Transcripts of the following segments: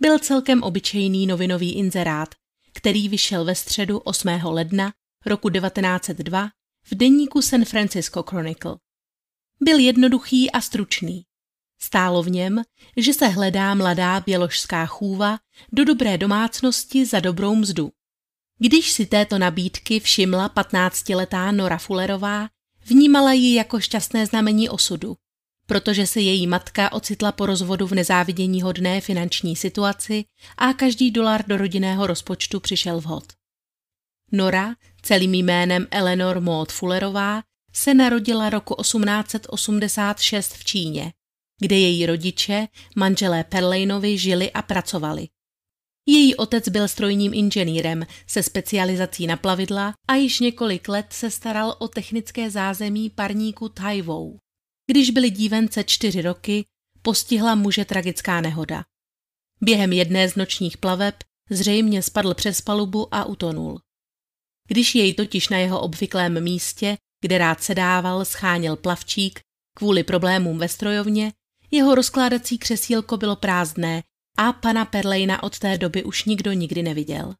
byl celkem obyčejný novinový inzerát, který vyšel ve středu 8. ledna roku 1902 v deníku San Francisco Chronicle. Byl jednoduchý a stručný. Stálo v něm, že se hledá mladá běložská chůva do dobré domácnosti za dobrou mzdu. Když si této nabídky všimla 15-letá Nora Fullerová, vnímala ji jako šťastné znamení osudu protože se její matka ocitla po rozvodu v nezávidění hodné finanční situaci a každý dolar do rodinného rozpočtu přišel vhod. Nora, celým jménem Eleanor Maud Fullerová, se narodila roku 1886 v Číně, kde její rodiče, manželé Perlejnovi, žili a pracovali. Její otec byl strojním inženýrem se specializací na plavidla a již několik let se staral o technické zázemí parníku Taivou. Když byly dívence čtyři roky, postihla muže tragická nehoda. Během jedné z nočních plaveb zřejmě spadl přes palubu a utonul. Když jej totiž na jeho obvyklém místě, kde rád sedával, scháněl plavčík kvůli problémům ve strojovně, jeho rozkládací křesílko bylo prázdné a pana Perlejna od té doby už nikdo nikdy neviděl.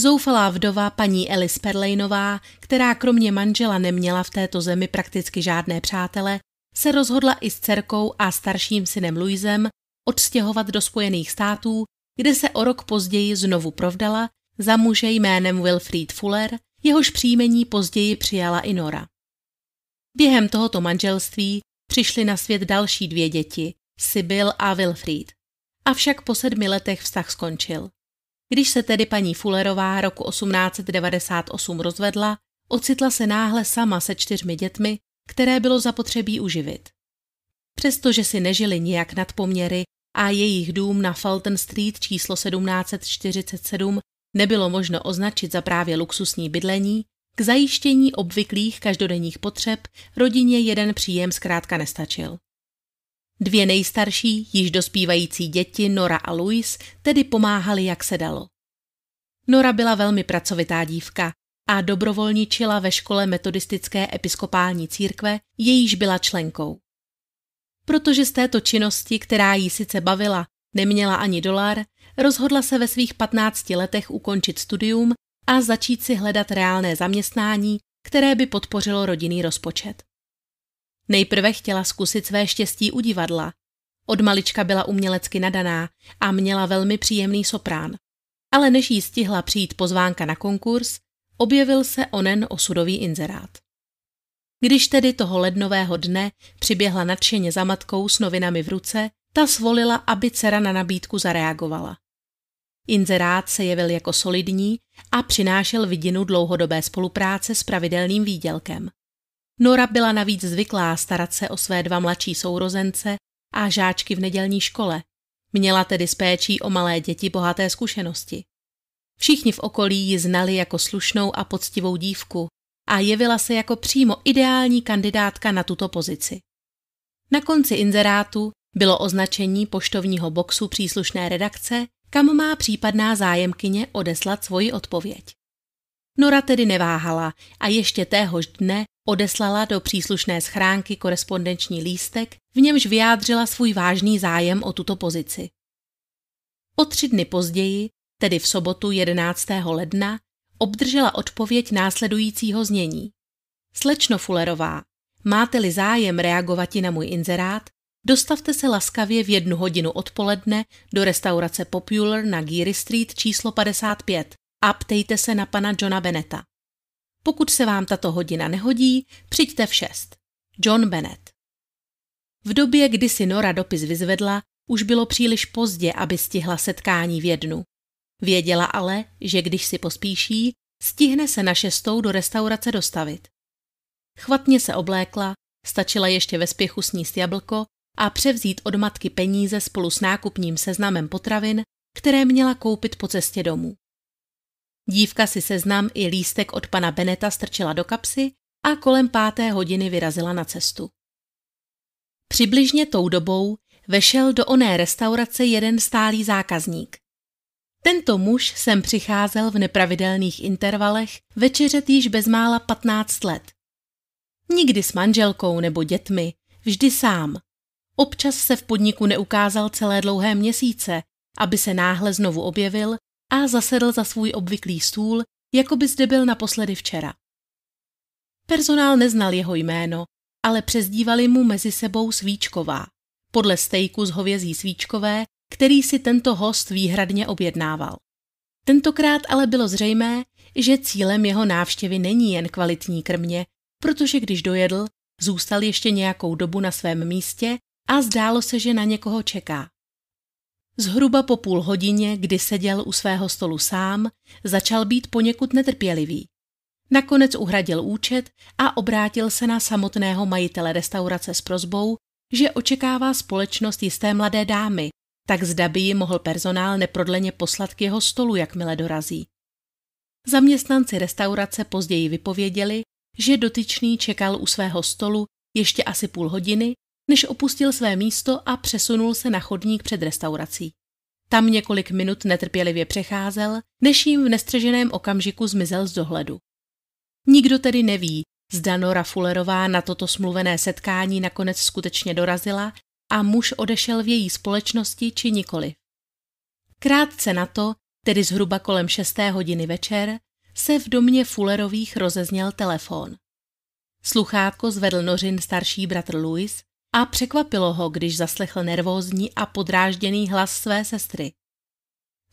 Zoufalá vdova paní Elis Perlejnová, která kromě manžela neměla v této zemi prakticky žádné přátele, se rozhodla i s dcerkou a starším synem Louisem odstěhovat do Spojených států, kde se o rok později znovu provdala za muže jménem Wilfried Fuller, jehož příjmení později přijala i Nora. Během tohoto manželství přišly na svět další dvě děti, Sybil a Wilfried. Avšak po sedmi letech vztah skončil. Když se tedy paní Fullerová roku 1898 rozvedla, ocitla se náhle sama se čtyřmi dětmi, které bylo zapotřebí uživit. Přestože si nežili nijak nad poměry a jejich dům na Fulton Street číslo 1747 nebylo možno označit za právě luxusní bydlení, k zajištění obvyklých každodenních potřeb rodině jeden příjem zkrátka nestačil. Dvě nejstarší, již dospívající děti Nora a Louis tedy pomáhali, jak se dalo. Nora byla velmi pracovitá dívka a dobrovolničila ve škole metodistické episkopální církve, jejíž byla členkou. Protože z této činnosti, která jí sice bavila, neměla ani dolar, rozhodla se ve svých 15 letech ukončit studium a začít si hledat reálné zaměstnání, které by podpořilo rodinný rozpočet. Nejprve chtěla zkusit své štěstí u divadla. Od malička byla umělecky nadaná a měla velmi příjemný soprán. Ale než jí stihla přijít pozvánka na konkurs, objevil se onen osudový inzerát. Když tedy toho lednového dne přiběhla nadšeně za matkou s novinami v ruce, ta svolila, aby dcera na nabídku zareagovala. Inzerát se jevil jako solidní a přinášel vidinu dlouhodobé spolupráce s pravidelným výdělkem. Nora byla navíc zvyklá starat se o své dva mladší sourozence a žáčky v nedělní škole. Měla tedy s péčí o malé děti bohaté zkušenosti. Všichni v okolí ji znali jako slušnou a poctivou dívku a jevila se jako přímo ideální kandidátka na tuto pozici. Na konci inzerátu bylo označení poštovního boxu příslušné redakce, kam má případná zájemkyně odeslat svoji odpověď. Nora tedy neváhala a ještě téhož dne odeslala do příslušné schránky korespondenční lístek, v němž vyjádřila svůj vážný zájem o tuto pozici. O tři dny později, tedy v sobotu 11. ledna, obdržela odpověď následujícího znění. Slečno Fullerová, máte-li zájem reagovat na můj inzerát, dostavte se laskavě v jednu hodinu odpoledne do restaurace Popular na Geary Street číslo 55 a ptejte se na pana Johna Beneta. Pokud se vám tato hodina nehodí, přijďte v šest. John Bennett. V době, kdy si Nora dopis vyzvedla, už bylo příliš pozdě, aby stihla setkání v jednu. Věděla ale, že když si pospíší, stihne se na šestou do restaurace dostavit. Chvatně se oblékla, stačila ještě ve spěchu sníst jablko a převzít od matky peníze spolu s nákupním seznamem potravin, které měla koupit po cestě domů. Dívka si seznam i lístek od pana Beneta strčila do kapsy a kolem páté hodiny vyrazila na cestu. Přibližně tou dobou vešel do oné restaurace jeden stálý zákazník. Tento muž sem přicházel v nepravidelných intervalech večeřet již bezmála 15 let. Nikdy s manželkou nebo dětmi, vždy sám. Občas se v podniku neukázal celé dlouhé měsíce, aby se náhle znovu objevil a zasedl za svůj obvyklý stůl, jako by zde byl naposledy včera. Personál neznal jeho jméno, ale přezdívali mu mezi sebou Svíčková, podle stejku z hovězí svíčkové, který si tento host výhradně objednával. Tentokrát ale bylo zřejmé, že cílem jeho návštěvy není jen kvalitní krmě, protože když dojedl, zůstal ještě nějakou dobu na svém místě a zdálo se, že na někoho čeká. Zhruba po půl hodině, kdy seděl u svého stolu sám, začal být poněkud netrpělivý. Nakonec uhradil účet a obrátil se na samotného majitele restaurace s prozbou, že očekává společnost jisté mladé dámy, tak zda by ji mohl personál neprodleně poslat k jeho stolu, jakmile dorazí. Zaměstnanci restaurace později vypověděli, že dotyčný čekal u svého stolu ještě asi půl hodiny, než opustil své místo a přesunul se na chodník před restaurací. Tam několik minut netrpělivě přecházel, než jim v nestřeženém okamžiku zmizel z dohledu. Nikdo tedy neví, zda Nora Fullerová na toto smluvené setkání nakonec skutečně dorazila a muž odešel v její společnosti či nikoli. Krátce na to, tedy zhruba kolem šesté hodiny večer, se v domě Fullerových rozezněl telefon. Sluchátko zvedl nořin starší bratr Louis a překvapilo ho, když zaslechl nervózní a podrážděný hlas své sestry.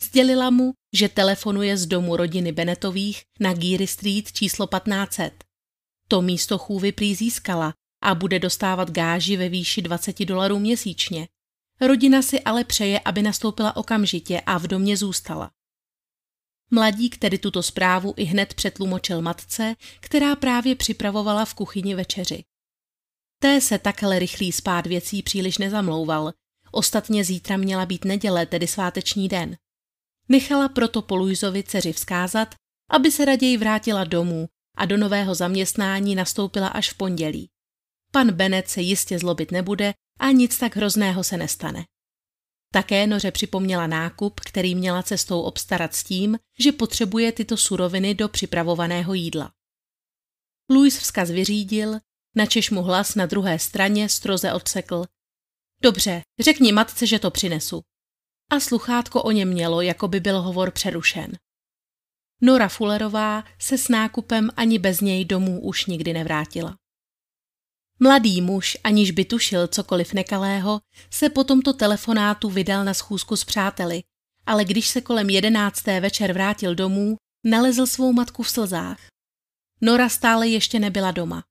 Sdělila mu, že telefonuje z domu rodiny Benetových na Geary Street číslo 1500. To místo chůvy prý získala a bude dostávat gáži ve výši 20 dolarů měsíčně. Rodina si ale přeje, aby nastoupila okamžitě a v domě zůstala. Mladík tedy tuto zprávu i hned přetlumočil matce, která právě připravovala v kuchyni večeři. Té se takhle rychlý spát věcí příliš nezamlouval, ostatně zítra měla být neděle, tedy sváteční den. Nechala proto Polujzovi dceři vzkázat, aby se raději vrátila domů a do nového zaměstnání nastoupila až v pondělí. Pan Bennett se jistě zlobit nebude a nic tak hrozného se nestane. Také Noře připomněla nákup, který měla cestou obstarat s tím, že potřebuje tyto suroviny do připravovaného jídla. Louis vzkaz vyřídil, načež mu hlas na druhé straně stroze odsekl. Dobře, řekni matce, že to přinesu. A sluchátko o něm mělo, jako by byl hovor přerušen. Nora Fullerová se s nákupem ani bez něj domů už nikdy nevrátila. Mladý muž, aniž by tušil cokoliv nekalého, se po tomto telefonátu vydal na schůzku s přáteli, ale když se kolem jedenácté večer vrátil domů, nalezl svou matku v slzách. Nora stále ještě nebyla doma.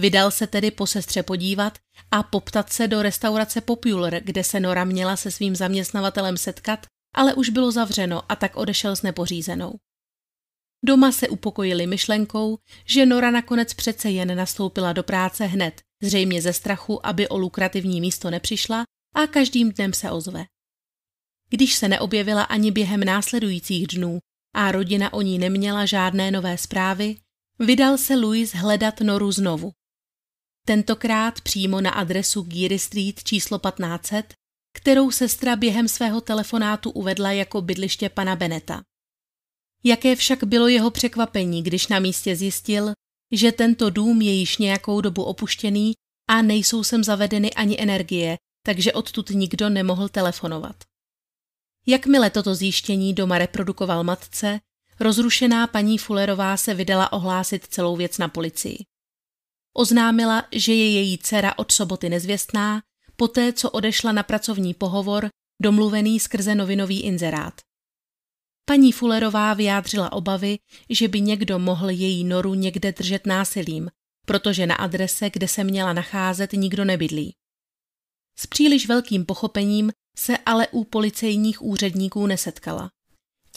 Vydal se tedy po sestře podívat a poptat se do restaurace Popular, kde se Nora měla se svým zaměstnavatelem setkat, ale už bylo zavřeno a tak odešel s nepořízenou. Doma se upokojili myšlenkou, že Nora nakonec přece jen nastoupila do práce hned, zřejmě ze strachu, aby o lukrativní místo nepřišla a každým dnem se ozve. Když se neobjevila ani během následujících dnů a rodina o ní neměla žádné nové zprávy, vydal se Louis hledat Noru znovu. Tentokrát přímo na adresu Geary Street číslo 1500, kterou sestra během svého telefonátu uvedla jako bydliště pana Beneta. Jaké však bylo jeho překvapení, když na místě zjistil, že tento dům je již nějakou dobu opuštěný a nejsou sem zavedeny ani energie, takže odtud nikdo nemohl telefonovat. Jakmile toto zjištění doma reprodukoval matce, rozrušená paní Fullerová se vydala ohlásit celou věc na policii. Oznámila, že je její dcera od soboty nezvěstná, poté co odešla na pracovní pohovor, domluvený skrze novinový inzerát. Paní Fullerová vyjádřila obavy, že by někdo mohl její noru někde držet násilím, protože na adrese, kde se měla nacházet, nikdo nebydlí. S příliš velkým pochopením se ale u policejních úředníků nesetkala.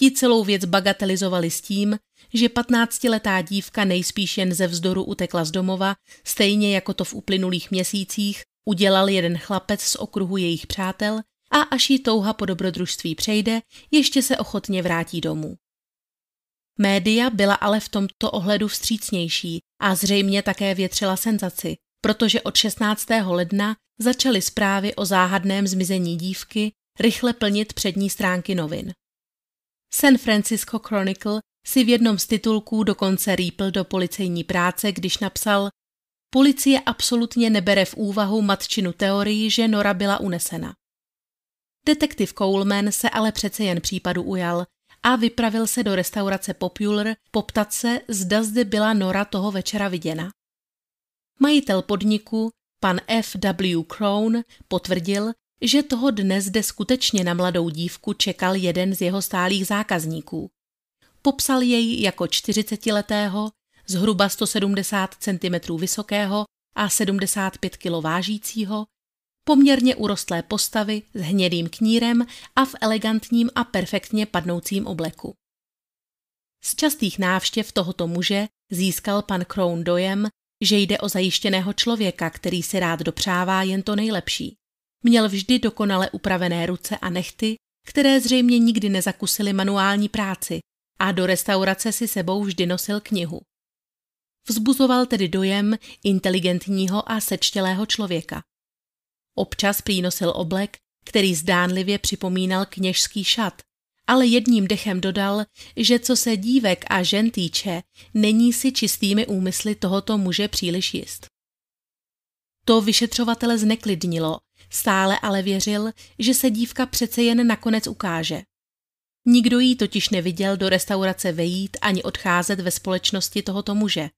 Ti celou věc bagatelizovali s tím, že patnáctiletá dívka nejspíš jen ze vzdoru utekla z domova, stejně jako to v uplynulých měsících udělal jeden chlapec z okruhu jejich přátel a až jí touha po dobrodružství přejde, ještě se ochotně vrátí domů. Média byla ale v tomto ohledu vstřícnější a zřejmě také větřila senzaci, protože od 16. ledna začaly zprávy o záhadném zmizení dívky rychle plnit přední stránky novin. San Francisco Chronicle si v jednom z titulků dokonce rýpl do policejní práce, když napsal Policie absolutně nebere v úvahu matčinu teorii, že Nora byla unesena. Detektiv Coleman se ale přece jen případu ujal a vypravil se do restaurace Popular poptat se, zda zde byla Nora toho večera viděna. Majitel podniku, pan F. W. Crown, potvrdil, že toho dne zde skutečně na mladou dívku čekal jeden z jeho stálých zákazníků. Popsal jej jako 40-letého, zhruba 170 cm vysokého a 75 kg vážícího, poměrně urostlé postavy s hnědým knírem a v elegantním a perfektně padnoucím obleku. Z častých návštěv tohoto muže získal pan Crown dojem, že jde o zajištěného člověka, který si rád dopřává jen to nejlepší. Měl vždy dokonale upravené ruce a nechty, které zřejmě nikdy nezakusily manuální práci a do restaurace si sebou vždy nosil knihu. Vzbuzoval tedy dojem inteligentního a sečtělého člověka. Občas přínosil oblek, který zdánlivě připomínal kněžský šat, ale jedním dechem dodal, že co se dívek a žen týče, není si čistými úmysly tohoto muže příliš jist. To vyšetřovatele zneklidnilo, stále ale věřil, že se dívka přece jen nakonec ukáže. Nikdo jí totiž neviděl do restaurace vejít ani odcházet ve společnosti tohoto muže.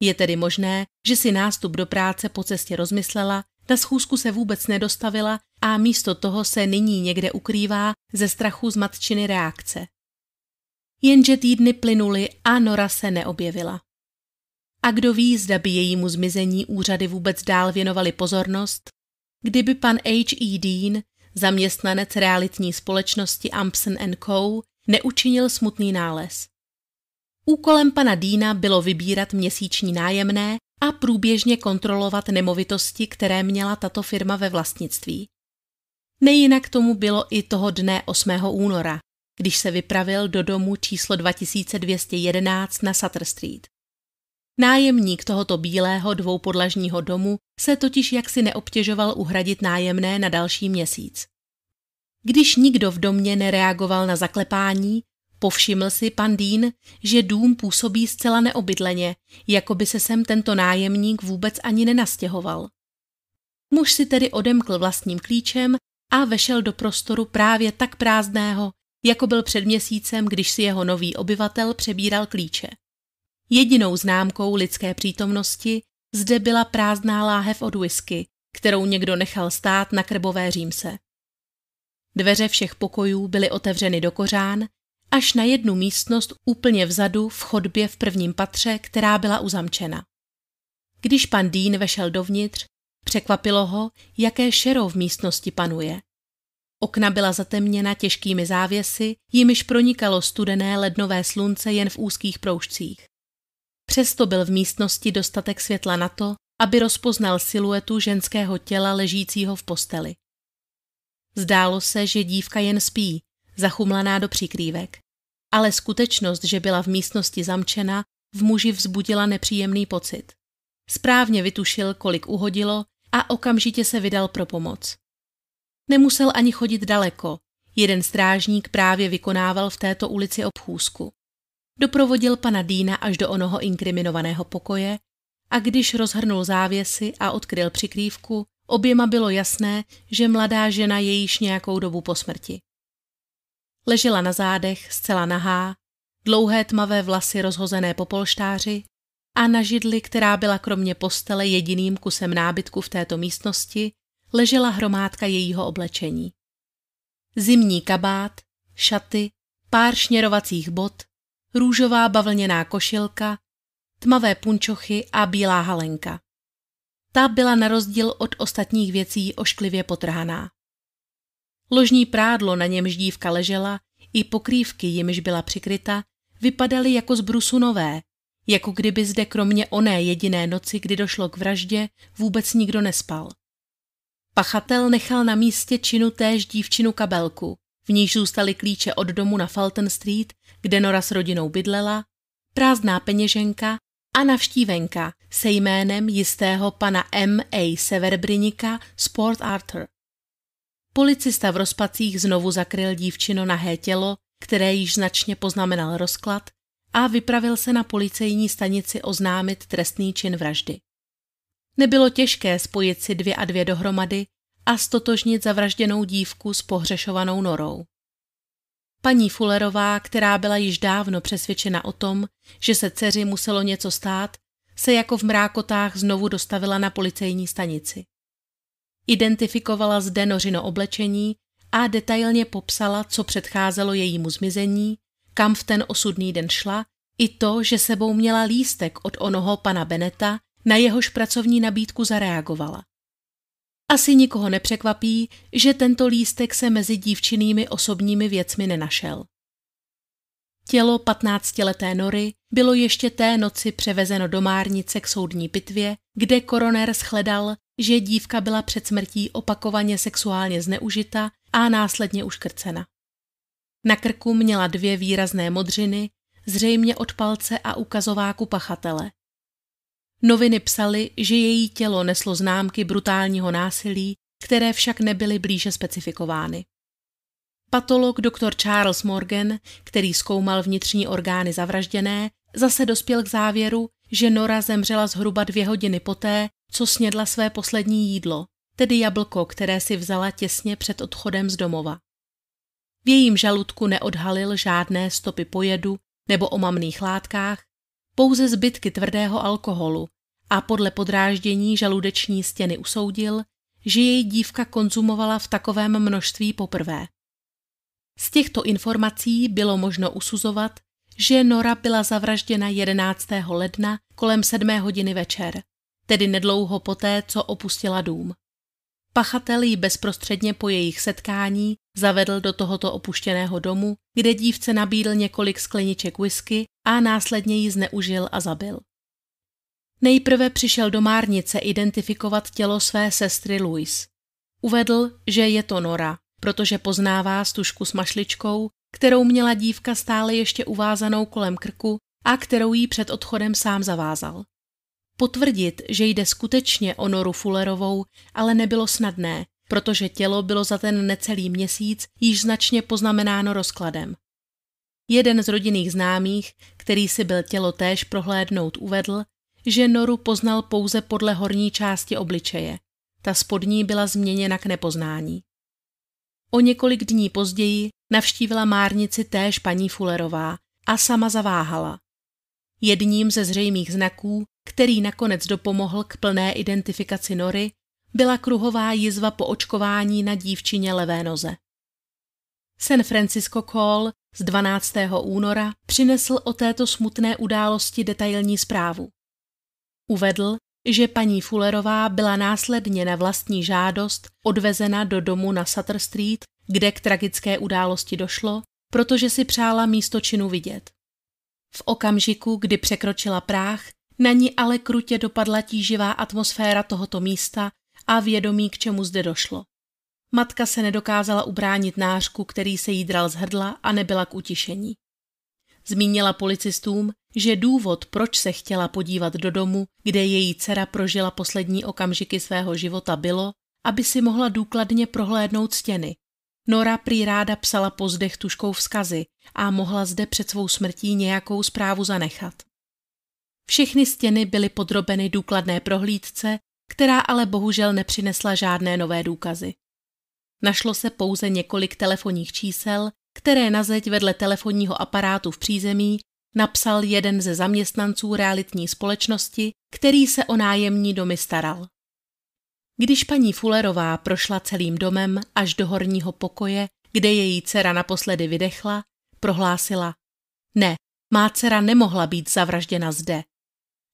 Je tedy možné, že si nástup do práce po cestě rozmyslela, na schůzku se vůbec nedostavila a místo toho se nyní někde ukrývá ze strachu z matčiny reakce. Jenže týdny plynuly a Nora se neobjevila. A kdo ví, zda by jejímu zmizení úřady vůbec dál věnovali pozornost, kdyby pan H. E. Dean, zaměstnanec realitní společnosti Ampson Co., neučinil smutný nález. Úkolem pana Dýna bylo vybírat měsíční nájemné a průběžně kontrolovat nemovitosti, které měla tato firma ve vlastnictví. Nejinak tomu bylo i toho dne 8. února, když se vypravil do domu číslo 2211 na Sutter Street. Nájemník tohoto bílého dvoupodlažního domu se totiž jaksi neobtěžoval uhradit nájemné na další měsíc. Když nikdo v domě nereagoval na zaklepání, Povšiml si pan Dean, že dům působí zcela neobydleně, jako by se sem tento nájemník vůbec ani nenastěhoval. Muž si tedy odemkl vlastním klíčem a vešel do prostoru právě tak prázdného, jako byl před měsícem, když si jeho nový obyvatel přebíral klíče. Jedinou známkou lidské přítomnosti zde byla prázdná láhev od whisky, kterou někdo nechal stát na krbové římse. Dveře všech pokojů byly otevřeny do kořán až na jednu místnost úplně vzadu v chodbě v prvním patře, která byla uzamčena. Když pan Dean vešel dovnitř, překvapilo ho, jaké šero v místnosti panuje. Okna byla zatemněna těžkými závěsy, jimiž pronikalo studené lednové slunce jen v úzkých proužcích. Přesto byl v místnosti dostatek světla na to, aby rozpoznal siluetu ženského těla ležícího v posteli. Zdálo se, že dívka jen spí, zachumlaná do přikrývek. Ale skutečnost, že byla v místnosti zamčena, v muži vzbudila nepříjemný pocit. Správně vytušil, kolik uhodilo a okamžitě se vydal pro pomoc. Nemusel ani chodit daleko, jeden strážník právě vykonával v této ulici obchůzku. Doprovodil pana Dýna až do onoho inkriminovaného pokoje a když rozhrnul závěsy a odkryl přikrývku, oběma bylo jasné, že mladá žena je již nějakou dobu po smrti. Ležela na zádech, zcela nahá, dlouhé tmavé vlasy rozhozené po polštáři a na židli, která byla kromě postele jediným kusem nábytku v této místnosti, ležela hromádka jejího oblečení. Zimní kabát, šaty, pár šněrovacích bot, růžová bavlněná košilka, tmavé punčochy a bílá halenka. Ta byla na rozdíl od ostatních věcí ošklivě potrhaná. Ložní prádlo, na němž dívka ležela, i pokrývky, jimiž byla přikryta, vypadaly jako z brusu nové, jako kdyby zde kromě oné jediné noci, kdy došlo k vraždě, vůbec nikdo nespal. Pachatel nechal na místě činu též dívčinu kabelku, v níž zůstaly klíče od domu na Fulton Street, kde Nora s rodinou bydlela, prázdná peněženka a navštívenka se jménem jistého pana M. A. Severbrinika Sport Arthur. Policista v rozpacích znovu zakryl dívčino nahé tělo, které již značně poznamenal rozklad, a vypravil se na policejní stanici oznámit trestný čin vraždy. Nebylo těžké spojit si dvě a dvě dohromady a stotožnit zavražděnou dívku s pohřešovanou norou. Paní Fullerová, která byla již dávno přesvědčena o tom, že se dceři muselo něco stát, se jako v mrákotách znovu dostavila na policejní stanici. Identifikovala zde nořino oblečení a detailně popsala, co předcházelo jejímu zmizení, kam v ten osudný den šla, i to, že sebou měla lístek od onoho pana Beneta, na jehož pracovní nabídku zareagovala. Asi nikoho nepřekvapí, že tento lístek se mezi dívčinými osobními věcmi nenašel. Tělo 15-leté Nory bylo ještě té noci převezeno do Márnice k soudní pitvě, kde koroner shledal, že dívka byla před smrtí opakovaně sexuálně zneužita a následně uškrcena. Na krku měla dvě výrazné modřiny, zřejmě od palce a ukazováku pachatele. Noviny psaly, že její tělo neslo známky brutálního násilí, které však nebyly blíže specifikovány. Patolog dr. Charles Morgan, který zkoumal vnitřní orgány zavražděné, zase dospěl k závěru, že Nora zemřela zhruba dvě hodiny poté, co snědla své poslední jídlo, tedy jablko, které si vzala těsně před odchodem z domova. V jejím žaludku neodhalil žádné stopy pojedu nebo omamných látkách, pouze zbytky tvrdého alkoholu a podle podráždění žaludeční stěny usoudil, že její dívka konzumovala v takovém množství poprvé. Z těchto informací bylo možno usuzovat, že Nora byla zavražděna 11. ledna kolem 7 hodiny večer, tedy nedlouho poté, co opustila dům. Pachatel ji bezprostředně po jejich setkání zavedl do tohoto opuštěného domu, kde dívce nabídl několik skleniček whisky a následně ji zneužil a zabil. Nejprve přišel do Márnice identifikovat tělo své sestry Louise. Uvedl, že je to Nora, protože poznává stužku s mašličkou, kterou měla dívka stále ještě uvázanou kolem krku a kterou jí před odchodem sám zavázal. Potvrdit, že jde skutečně o Noru Fullerovou, ale nebylo snadné, protože tělo bylo za ten necelý měsíc již značně poznamenáno rozkladem. Jeden z rodinných známých, který si byl tělo též prohlédnout, uvedl, že Noru poznal pouze podle horní části obličeje. Ta spodní byla změněna k nepoznání. O několik dní později navštívila márnici též paní Fullerová a sama zaváhala. Jedním ze zřejmých znaků, který nakonec dopomohl k plné identifikaci Nory, byla kruhová jizva po očkování na dívčině levé noze. San Francisco Call z 12. února přinesl o této smutné události detailní zprávu. Uvedl, že paní Fullerová byla následně na vlastní žádost odvezena do domu na Sutter Street, kde k tragické události došlo, protože si přála místo činu vidět. V okamžiku, kdy překročila práh, na ní ale krutě dopadla tíživá atmosféra tohoto místa a vědomí, k čemu zde došlo. Matka se nedokázala ubránit nářku, který se jí dral z hrdla a nebyla k utišení. Zmínila policistům, že důvod, proč se chtěla podívat do domu, kde její dcera prožila poslední okamžiky svého života, bylo, aby si mohla důkladně prohlédnout stěny. Nora prý ráda psala pozdech tuškou vzkazy a mohla zde před svou smrtí nějakou zprávu zanechat. Všechny stěny byly podrobeny důkladné prohlídce, která ale bohužel nepřinesla žádné nové důkazy. Našlo se pouze několik telefonních čísel, které na zeď vedle telefonního aparátu v přízemí napsal jeden ze zaměstnanců realitní společnosti, který se o nájemní domy staral. Když paní Fullerová prošla celým domem až do horního pokoje, kde její dcera naposledy vydechla, prohlásila Ne, má dcera nemohla být zavražděna zde.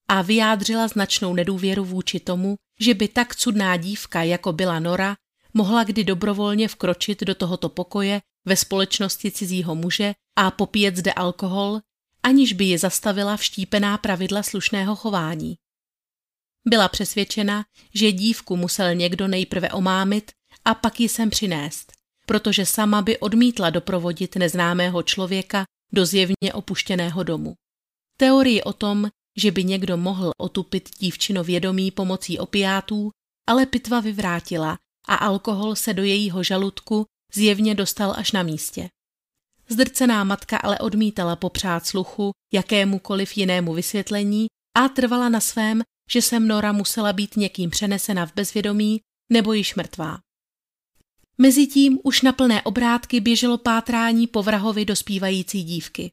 A vyjádřila značnou nedůvěru vůči tomu, že by tak cudná dívka, jako byla Nora, mohla kdy dobrovolně vkročit do tohoto pokoje ve společnosti cizího muže a popíjet zde alkohol, aniž by ji zastavila vštípená pravidla slušného chování. Byla přesvědčena, že dívku musel někdo nejprve omámit a pak ji sem přinést, protože sama by odmítla doprovodit neznámého člověka do zjevně opuštěného domu. Teorii o tom, že by někdo mohl otupit dívčino vědomí pomocí opiátů, ale pitva vyvrátila a alkohol se do jejího žaludku zjevně dostal až na místě. Zdrcená matka ale odmítala popřát sluchu jakémukoliv jinému vysvětlení a trvala na svém, že se Nora musela být někým přenesena v bezvědomí nebo již mrtvá. Mezitím už na plné obrátky běželo pátrání po vrahovi dospívající dívky.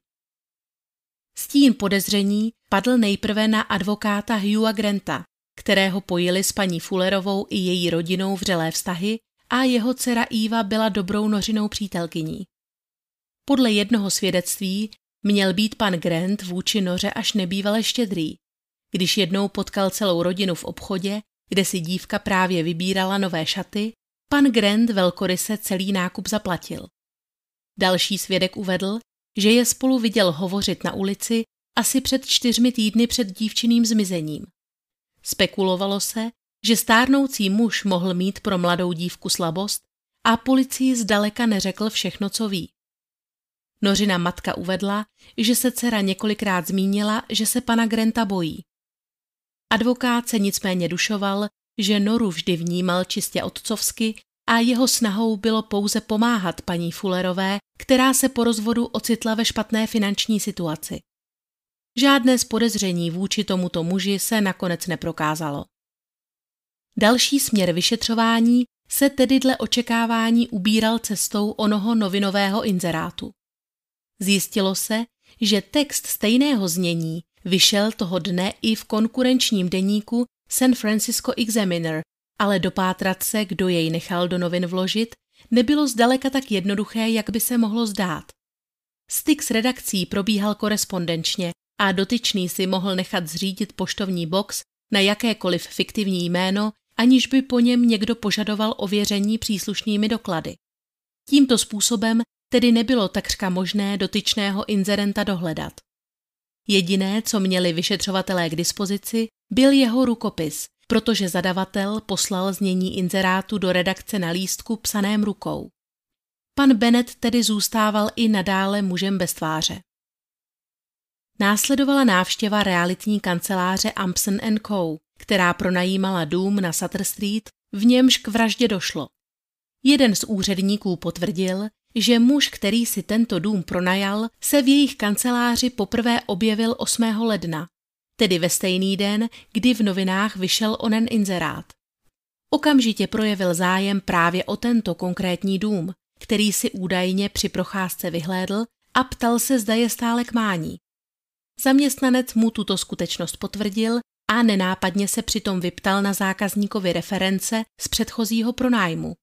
Stín podezření padl nejprve na advokáta Hugha Granta, kterého pojili s paní Fullerovou i její rodinou vřelé vztahy a jeho dcera Eva byla dobrou nořinou přítelkyní. Podle jednoho svědectví měl být pan Grant vůči noře až nebývale štědrý. Když jednou potkal celou rodinu v obchodě, kde si dívka právě vybírala nové šaty, pan Grant velkoryse celý nákup zaplatil. Další svědek uvedl, že je spolu viděl hovořit na ulici asi před čtyřmi týdny před dívčiným zmizením. Spekulovalo se, že stárnoucí muž mohl mít pro mladou dívku slabost a policii zdaleka neřekl všechno, co ví. Nořina matka uvedla, že se dcera několikrát zmínila, že se pana Grenta bojí. Advokát se nicméně dušoval, že Noru vždy vnímal čistě otcovsky a jeho snahou bylo pouze pomáhat paní Fullerové, která se po rozvodu ocitla ve špatné finanční situaci. Žádné z podezření vůči tomuto muži se nakonec neprokázalo. Další směr vyšetřování se tedy dle očekávání ubíral cestou onoho novinového inzerátu. Zjistilo se, že text stejného znění vyšel toho dne i v konkurenčním deníku San Francisco Examiner, ale dopátrat se, kdo jej nechal do novin vložit, nebylo zdaleka tak jednoduché, jak by se mohlo zdát. Styk s redakcí probíhal korespondenčně a dotyčný si mohl nechat zřídit poštovní box na jakékoliv fiktivní jméno, aniž by po něm někdo požadoval ověření příslušnými doklady. Tímto způsobem tedy nebylo takřka možné dotyčného inzerenta dohledat. Jediné, co měli vyšetřovatelé k dispozici, byl jeho rukopis, protože zadavatel poslal znění inzerátu do redakce na lístku psaném rukou. Pan Bennett tedy zůstával i nadále mužem bez tváře. Následovala návštěva realitní kanceláře Ampson Co., která pronajímala dům na Sutter Street, v němž k vraždě došlo. Jeden z úředníků potvrdil, že muž, který si tento dům pronajal, se v jejich kanceláři poprvé objevil 8. ledna, tedy ve stejný den, kdy v novinách vyšel onen inzerát. Okamžitě projevil zájem právě o tento konkrétní dům, který si údajně při procházce vyhlédl a ptal se, zda je stále k mání. Zaměstnanec mu tuto skutečnost potvrdil a nenápadně se přitom vyptal na zákazníkovi reference z předchozího pronájmu.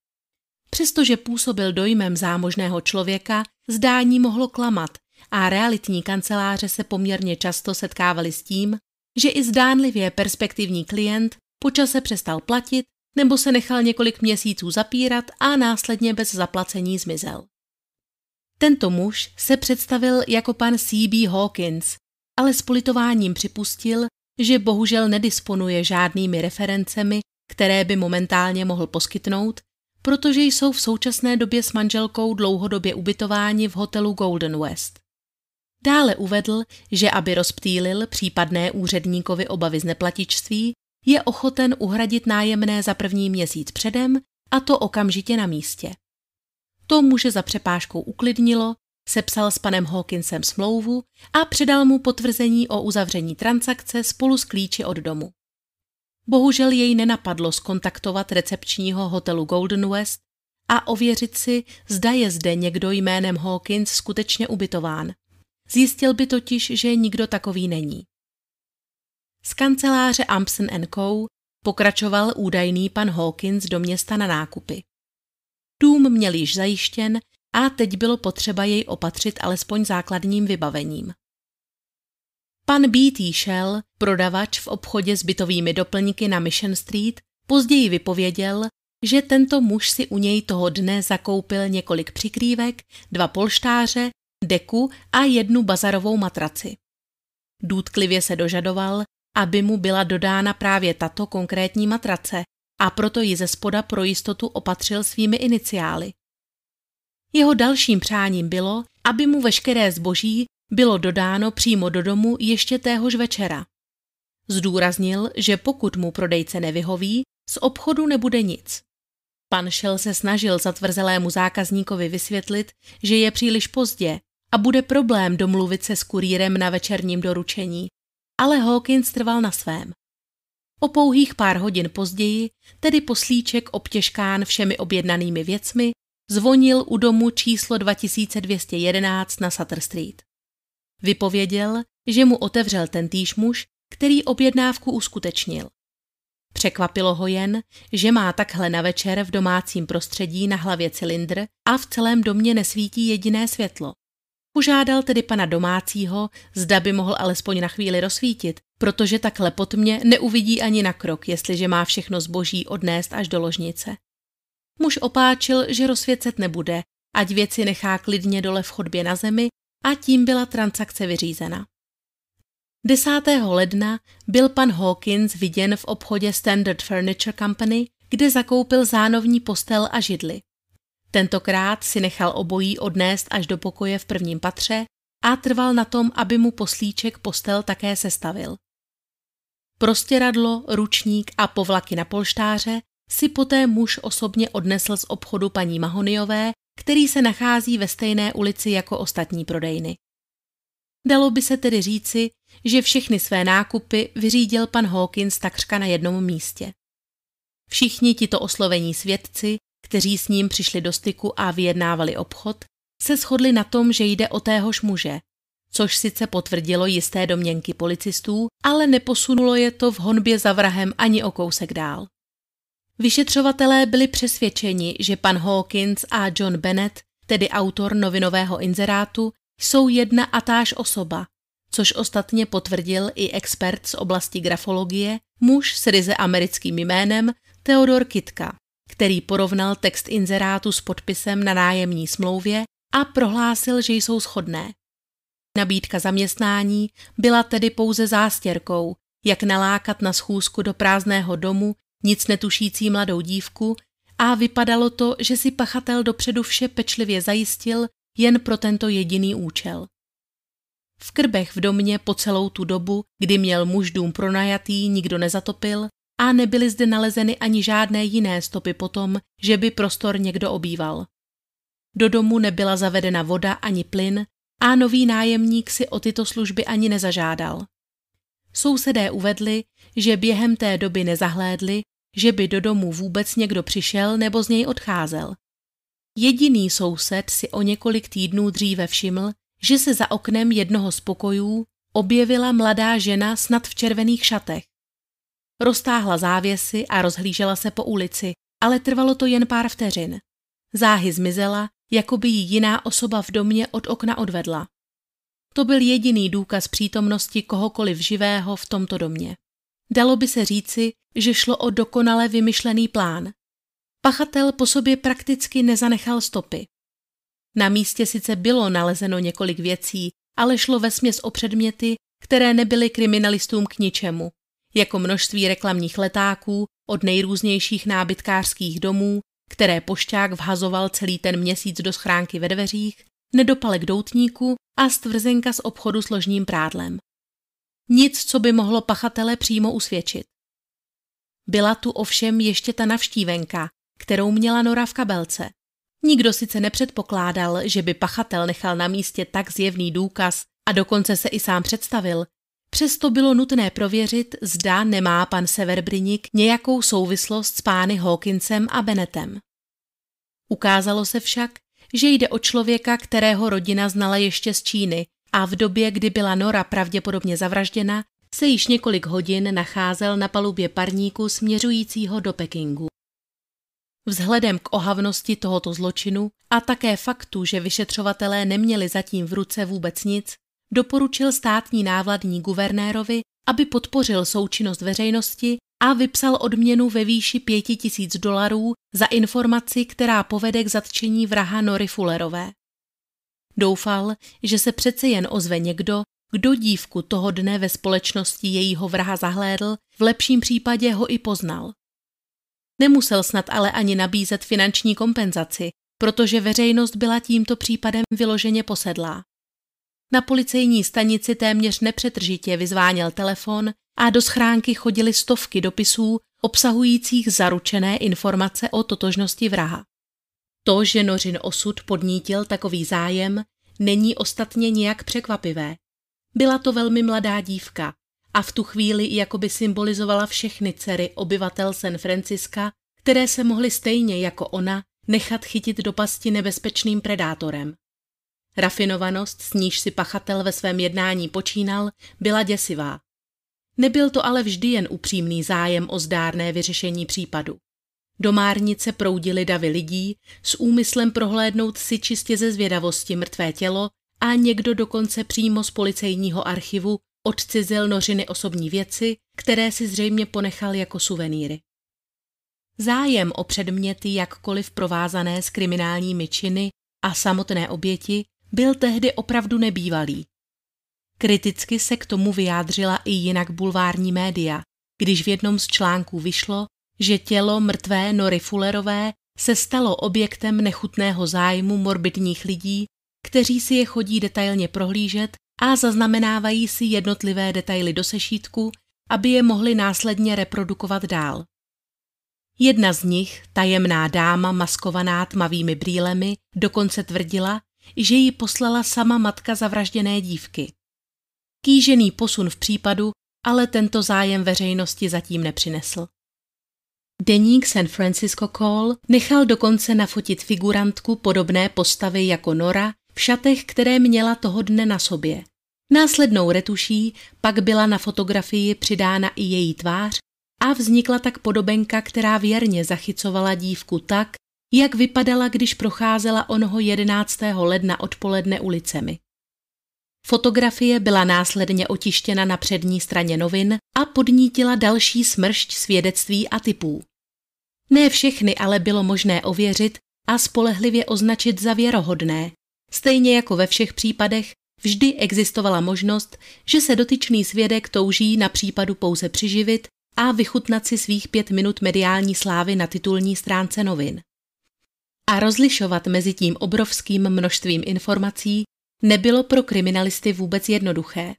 Přestože působil dojmem zámožného člověka, zdání mohlo klamat a realitní kanceláře se poměrně často setkávaly s tím, že i zdánlivě perspektivní klient počase přestal platit nebo se nechal několik měsíců zapírat a následně bez zaplacení zmizel. Tento muž se představil jako pan C.B. Hawkins, ale s politováním připustil, že bohužel nedisponuje žádnými referencemi, které by momentálně mohl poskytnout, protože jsou v současné době s manželkou dlouhodobě ubytováni v hotelu Golden West. Dále uvedl, že aby rozptýlil případné úředníkovi obavy z neplatičství, je ochoten uhradit nájemné za první měsíc předem a to okamžitě na místě. To muže za přepážkou uklidnilo, sepsal s panem Hawkinsem smlouvu a předal mu potvrzení o uzavření transakce spolu s klíči od domu. Bohužel jej nenapadlo skontaktovat recepčního hotelu Golden West a ověřit si, zda je zde někdo jménem Hawkins skutečně ubytován. Zjistil by totiž, že nikdo takový není. Z kanceláře Ampson Co. pokračoval údajný pan Hawkins do města na nákupy. Dům měl již zajištěn a teď bylo potřeba jej opatřit alespoň základním vybavením. Pan B.T. Shell, prodavač v obchodě s bytovými doplňky na Mission Street, později vypověděl, že tento muž si u něj toho dne zakoupil několik přikrývek, dva polštáře, deku a jednu bazarovou matraci. Důtklivě se dožadoval, aby mu byla dodána právě tato konkrétní matrace a proto ji ze spoda pro jistotu opatřil svými iniciály. Jeho dalším přáním bylo, aby mu veškeré zboží bylo dodáno přímo do domu ještě téhož večera. Zdůraznil, že pokud mu prodejce nevyhoví, z obchodu nebude nic. Pan Shell se snažil zatvrzelému zákazníkovi vysvětlit, že je příliš pozdě a bude problém domluvit se s kurýrem na večerním doručení, ale Hawkins trval na svém. O pouhých pár hodin později, tedy poslíček obtěžkán všemi objednanými věcmi, zvonil u domu číslo 2211 na Sutter Street. Vypověděl, že mu otevřel ten týž muž, který objednávku uskutečnil. Překvapilo ho jen, že má takhle na večer v domácím prostředí na hlavě cylindr a v celém domě nesvítí jediné světlo. Požádal tedy pana domácího, zda by mohl alespoň na chvíli rozsvítit, protože takhle pod mě neuvidí ani na krok, jestliže má všechno zboží odnést až do ložnice. Muž opáčil, že rozsvěcet nebude, ať věci nechá klidně dole v chodbě na zemi a tím byla transakce vyřízena. 10. ledna byl pan Hawkins viděn v obchodě Standard Furniture Company, kde zakoupil zánovní postel a židly. Tentokrát si nechal obojí odnést až do pokoje v prvním patře a trval na tom, aby mu poslíček postel také sestavil. Prostěradlo, ručník a povlaky na polštáře si poté muž osobně odnesl z obchodu paní Mahoniové, který se nachází ve stejné ulici jako ostatní prodejny. Dalo by se tedy říci, že všechny své nákupy vyřídil pan Hawkins takřka na jednom místě. Všichni tito oslovení svědci, kteří s ním přišli do styku a vyjednávali obchod, se shodli na tom, že jde o téhož muže, což sice potvrdilo jisté domněnky policistů, ale neposunulo je to v honbě za vrahem ani o kousek dál. Vyšetřovatelé byli přesvědčeni, že pan Hawkins a John Bennett, tedy autor novinového inzerátu, jsou jedna a táž osoba, což ostatně potvrdil i expert z oblasti grafologie, muž s ryze americkým jménem Theodor Kitka, který porovnal text inzerátu s podpisem na nájemní smlouvě a prohlásil, že jsou shodné. Nabídka zaměstnání byla tedy pouze zástěrkou, jak nalákat na schůzku do prázdného domu nic netušící mladou dívku a vypadalo to, že si pachatel dopředu vše pečlivě zajistil jen pro tento jediný účel. V krbech v domě po celou tu dobu, kdy měl muž dům pronajatý, nikdo nezatopil a nebyly zde nalezeny ani žádné jiné stopy potom, že by prostor někdo obýval. Do domu nebyla zavedena voda ani plyn a nový nájemník si o tyto služby ani nezažádal. Sousedé uvedli, že během té doby nezahlédli, že by do domu vůbec někdo přišel nebo z něj odcházel. Jediný soused si o několik týdnů dříve všiml, že se za oknem jednoho z pokojů objevila mladá žena snad v červených šatech. Roztáhla závěsy a rozhlížela se po ulici, ale trvalo to jen pár vteřin. Záhy zmizela, jako by ji jiná osoba v domě od okna odvedla. To byl jediný důkaz přítomnosti kohokoliv živého v tomto domě. Dalo by se říci, že šlo o dokonale vymyšlený plán. Pachatel po sobě prakticky nezanechal stopy. Na místě sice bylo nalezeno několik věcí, ale šlo ve směs o předměty, které nebyly kriminalistům k ničemu, jako množství reklamních letáků od nejrůznějších nábytkářských domů, které pošťák vhazoval celý ten měsíc do schránky ve dveřích, nedopalek doutníku a stvrzenka z obchodu s ložním prádlem. Nic, co by mohlo pachatele přímo usvědčit. Byla tu ovšem ještě ta navštívenka, kterou měla Nora v kabelce. Nikdo sice nepředpokládal, že by pachatel nechal na místě tak zjevný důkaz a dokonce se i sám představil. Přesto bylo nutné prověřit, zda nemá pan Severbrinik nějakou souvislost s pány Hawkinsem a Bennetem. Ukázalo se však, že jde o člověka, kterého rodina znala ještě z Číny a v době, kdy byla Nora pravděpodobně zavražděna, se již několik hodin nacházel na palubě parníku směřujícího do Pekingu. Vzhledem k ohavnosti tohoto zločinu a také faktu, že vyšetřovatelé neměli zatím v ruce vůbec nic, doporučil státní návladní guvernérovi, aby podpořil součinnost veřejnosti a vypsal odměnu ve výši pěti tisíc dolarů za informaci, která povede k zatčení vraha Nory Fullerové. Doufal, že se přece jen ozve někdo, kdo dívku toho dne ve společnosti jejího vraha zahlédl, v lepším případě ho i poznal. Nemusel snad ale ani nabízet finanční kompenzaci, protože veřejnost byla tímto případem vyloženě posedlá. Na policejní stanici téměř nepřetržitě vyzváněl telefon a do schránky chodily stovky dopisů obsahujících zaručené informace o totožnosti vraha. To, že Nořin osud podnítil takový zájem, není ostatně nijak překvapivé. Byla to velmi mladá dívka a v tu chvíli jakoby symbolizovala všechny dcery obyvatel San Franciska, které se mohly stejně jako ona nechat chytit do pasti nebezpečným predátorem. Rafinovanost, s níž si pachatel ve svém jednání počínal, byla děsivá. Nebyl to ale vždy jen upřímný zájem o zdárné vyřešení případu. Do Márnice proudili davy lidí s úmyslem prohlédnout si čistě ze zvědavosti mrtvé tělo a někdo dokonce přímo z policejního archivu odcizil nořiny osobní věci, které si zřejmě ponechal jako suvenýry. Zájem o předměty jakkoliv provázané s kriminálními činy a samotné oběti byl tehdy opravdu nebývalý. Kriticky se k tomu vyjádřila i jinak bulvární média, když v jednom z článků vyšlo, že tělo mrtvé Nory Fullerové se stalo objektem nechutného zájmu morbidních lidí, kteří si je chodí detailně prohlížet a zaznamenávají si jednotlivé detaily do sešítku, aby je mohli následně reprodukovat dál. Jedna z nich, tajemná dáma maskovaná tmavými brýlemi, dokonce tvrdila, že ji poslala sama matka zavražděné dívky. Kýžený posun v případu ale tento zájem veřejnosti zatím nepřinesl. Deník San Francisco Call nechal dokonce nafotit figurantku podobné postavy jako Nora v šatech, které měla toho dne na sobě. Následnou retuší pak byla na fotografii přidána i její tvář a vznikla tak podobenka, která věrně zachycovala dívku tak, jak vypadala, když procházela onoho 11. ledna odpoledne ulicemi. Fotografie byla následně otištěna na přední straně novin a podnítila další smršť svědectví a typů. Ne všechny ale bylo možné ověřit a spolehlivě označit za věrohodné. Stejně jako ve všech případech, vždy existovala možnost, že se dotyčný svědek touží na případu pouze přiživit a vychutnat si svých pět minut mediální slávy na titulní stránce novin. A rozlišovat mezi tím obrovským množstvím informací nebylo pro kriminalisty vůbec jednoduché.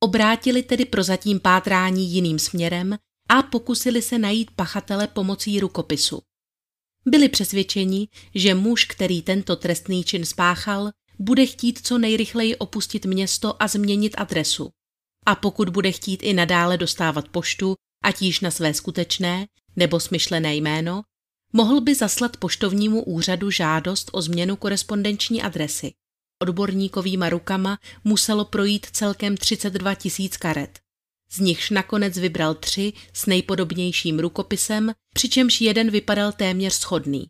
Obrátili tedy prozatím pátrání jiným směrem a pokusili se najít pachatele pomocí rukopisu. Byli přesvědčeni, že muž, který tento trestný čin spáchal, bude chtít co nejrychleji opustit město a změnit adresu. A pokud bude chtít i nadále dostávat poštu, ať již na své skutečné nebo smyšlené jméno, mohl by zaslat poštovnímu úřadu žádost o změnu korespondenční adresy. Odborníkovýma rukama muselo projít celkem 32 tisíc karet. Z nichž nakonec vybral tři s nejpodobnějším rukopisem, přičemž jeden vypadal téměř schodný.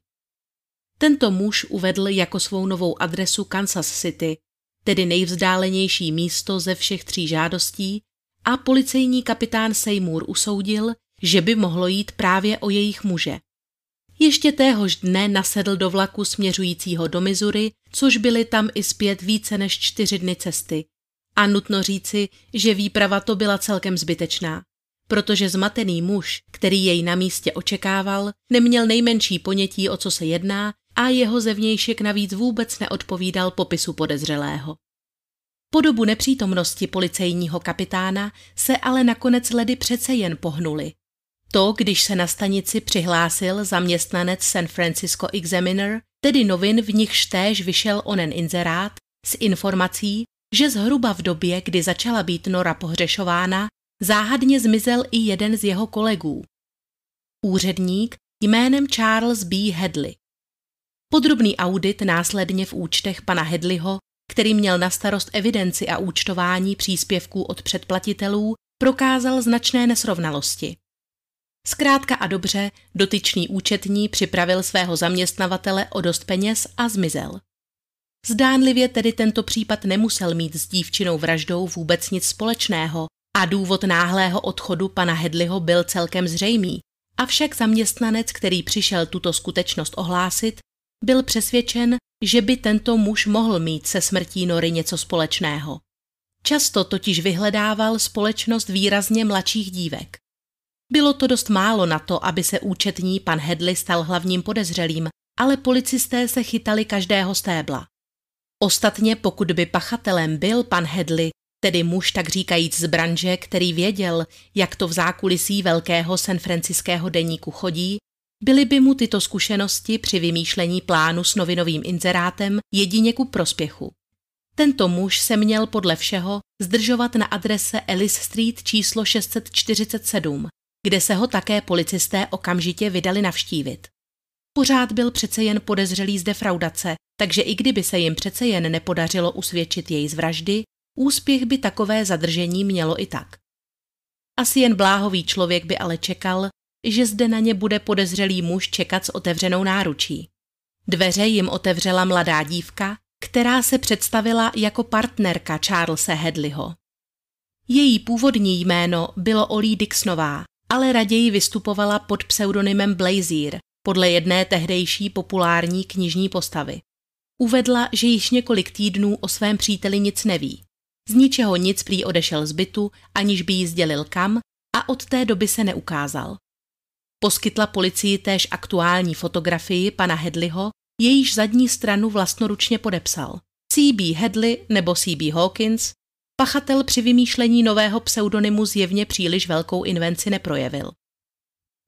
Tento muž uvedl jako svou novou adresu Kansas City, tedy nejvzdálenější místo ze všech tří žádostí, a policejní kapitán Seymour usoudil, že by mohlo jít právě o jejich muže. Ještě téhož dne nasedl do vlaku směřujícího do Missouri, což byly tam i zpět více než čtyři dny cesty. A nutno říci, že výprava to byla celkem zbytečná, protože zmatený muž, který jej na místě očekával, neměl nejmenší ponětí, o co se jedná a jeho zevnějšek navíc vůbec neodpovídal popisu podezřelého. Po dobu nepřítomnosti policejního kapitána se ale nakonec ledy přece jen pohnuli. To, když se na stanici přihlásil zaměstnanec San Francisco Examiner, tedy novin, v nichž též vyšel onen inzerát, s informací, že zhruba v době, kdy začala být Nora pohřešována, záhadně zmizel i jeden z jeho kolegů. Úředník jménem Charles B. Hedley. Podrobný audit následně v účtech pana Hedleyho který měl na starost evidenci a účtování příspěvků od předplatitelů, prokázal značné nesrovnalosti. Zkrátka a dobře, dotyčný účetní připravil svého zaměstnavatele o dost peněz a zmizel. Zdánlivě tedy tento případ nemusel mít s dívčinou vraždou vůbec nic společného a důvod náhlého odchodu pana Hedliho byl celkem zřejmý, avšak zaměstnanec, který přišel tuto skutečnost ohlásit, byl přesvědčen, že by tento muž mohl mít se smrtí Nory něco společného. Často totiž vyhledával společnost výrazně mladších dívek. Bylo to dost málo na to, aby se účetní pan Hedley stal hlavním podezřelým, ale policisté se chytali každého stébla. Ostatně pokud by pachatelem byl pan Hedley, tedy muž tak říkajíc z branže, který věděl, jak to v zákulisí velkého San Franciského deníku chodí, byly by mu tyto zkušenosti při vymýšlení plánu s novinovým inzerátem jedině ku prospěchu. Tento muž se měl podle všeho zdržovat na adrese Ellis Street číslo 647, kde se ho také policisté okamžitě vydali navštívit. Pořád byl přece jen podezřelý z defraudace, takže i kdyby se jim přece jen nepodařilo usvědčit jej z vraždy, úspěch by takové zadržení mělo i tak. Asi jen bláhový člověk by ale čekal, že zde na ně bude podezřelý muž čekat s otevřenou náručí. Dveře jim otevřela mladá dívka, která se představila jako partnerka Charlesa Hedleyho. Její původní jméno bylo Olí Dixonová, ale raději vystupovala pod pseudonymem Blazier, podle jedné tehdejší populární knižní postavy. Uvedla, že již několik týdnů o svém příteli nic neví. Z ničeho nic prý odešel z bytu, aniž by jí sdělil kam a od té doby se neukázal. Poskytla policii též aktuální fotografii pana Hedleyho, jejíž zadní stranu vlastnoručně podepsal. C.B. Hedley nebo C.B. Hawkins, pachatel při vymýšlení nového pseudonymu zjevně příliš velkou invenci neprojevil.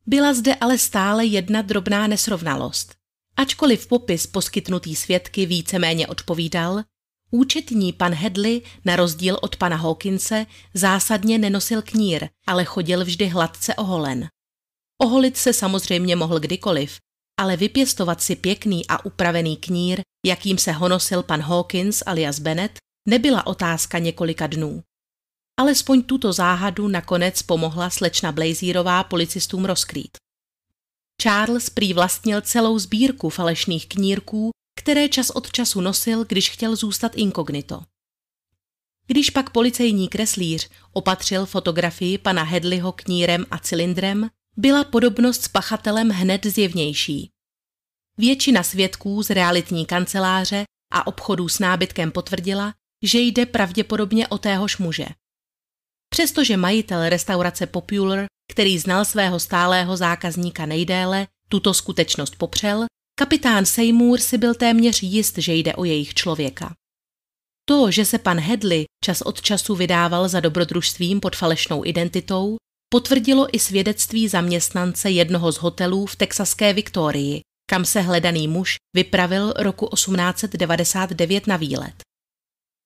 Byla zde ale stále jedna drobná nesrovnalost. Ačkoliv popis poskytnutý svědky víceméně odpovídal, účetní pan Hedley, na rozdíl od pana Hawkinse, zásadně nenosil knír, ale chodil vždy hladce oholen. Oholit se samozřejmě mohl kdykoliv, ale vypěstovat si pěkný a upravený knír, jakým se honosil pan Hawkins alias Bennett, nebyla otázka několika dnů. Alespoň tuto záhadu nakonec pomohla slečna Blazírová policistům rozkrýt. Charles prý vlastnil celou sbírku falešných knírků, které čas od času nosil, když chtěl zůstat inkognito. Když pak policejní kreslíř opatřil fotografii pana Hedleyho knírem a cylindrem, byla podobnost s pachatelem hned zjevnější. Většina svědků z realitní kanceláře a obchodů s nábytkem potvrdila, že jde pravděpodobně o téhož muže. Přestože majitel restaurace Popular, který znal svého stálého zákazníka nejdéle, tuto skutečnost popřel, kapitán Seymour si byl téměř jist, že jde o jejich člověka. To, že se pan Hedley čas od času vydával za dobrodružstvím pod falešnou identitou, potvrdilo i svědectví zaměstnance jednoho z hotelů v texaské Viktorii, kam se hledaný muž vypravil roku 1899 na výlet.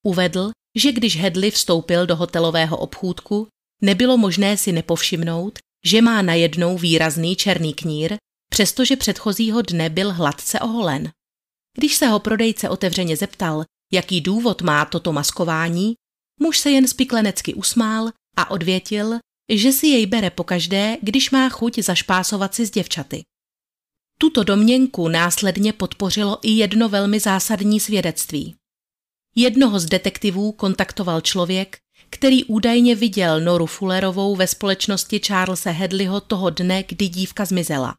Uvedl, že když Hedley vstoupil do hotelového obchůdku, nebylo možné si nepovšimnout, že má najednou výrazný černý knír, přestože předchozího dne byl hladce oholen. Když se ho prodejce otevřeně zeptal, jaký důvod má toto maskování, muž se jen spiklenecky usmál a odvětil, že si jej bere pokaždé, když má chuť zašpásovat si s děvčaty. Tuto domněnku následně podpořilo i jedno velmi zásadní svědectví. Jednoho z detektivů kontaktoval člověk, který údajně viděl Noru Fullerovou ve společnosti Charlesa Hedleyho toho dne, kdy dívka zmizela.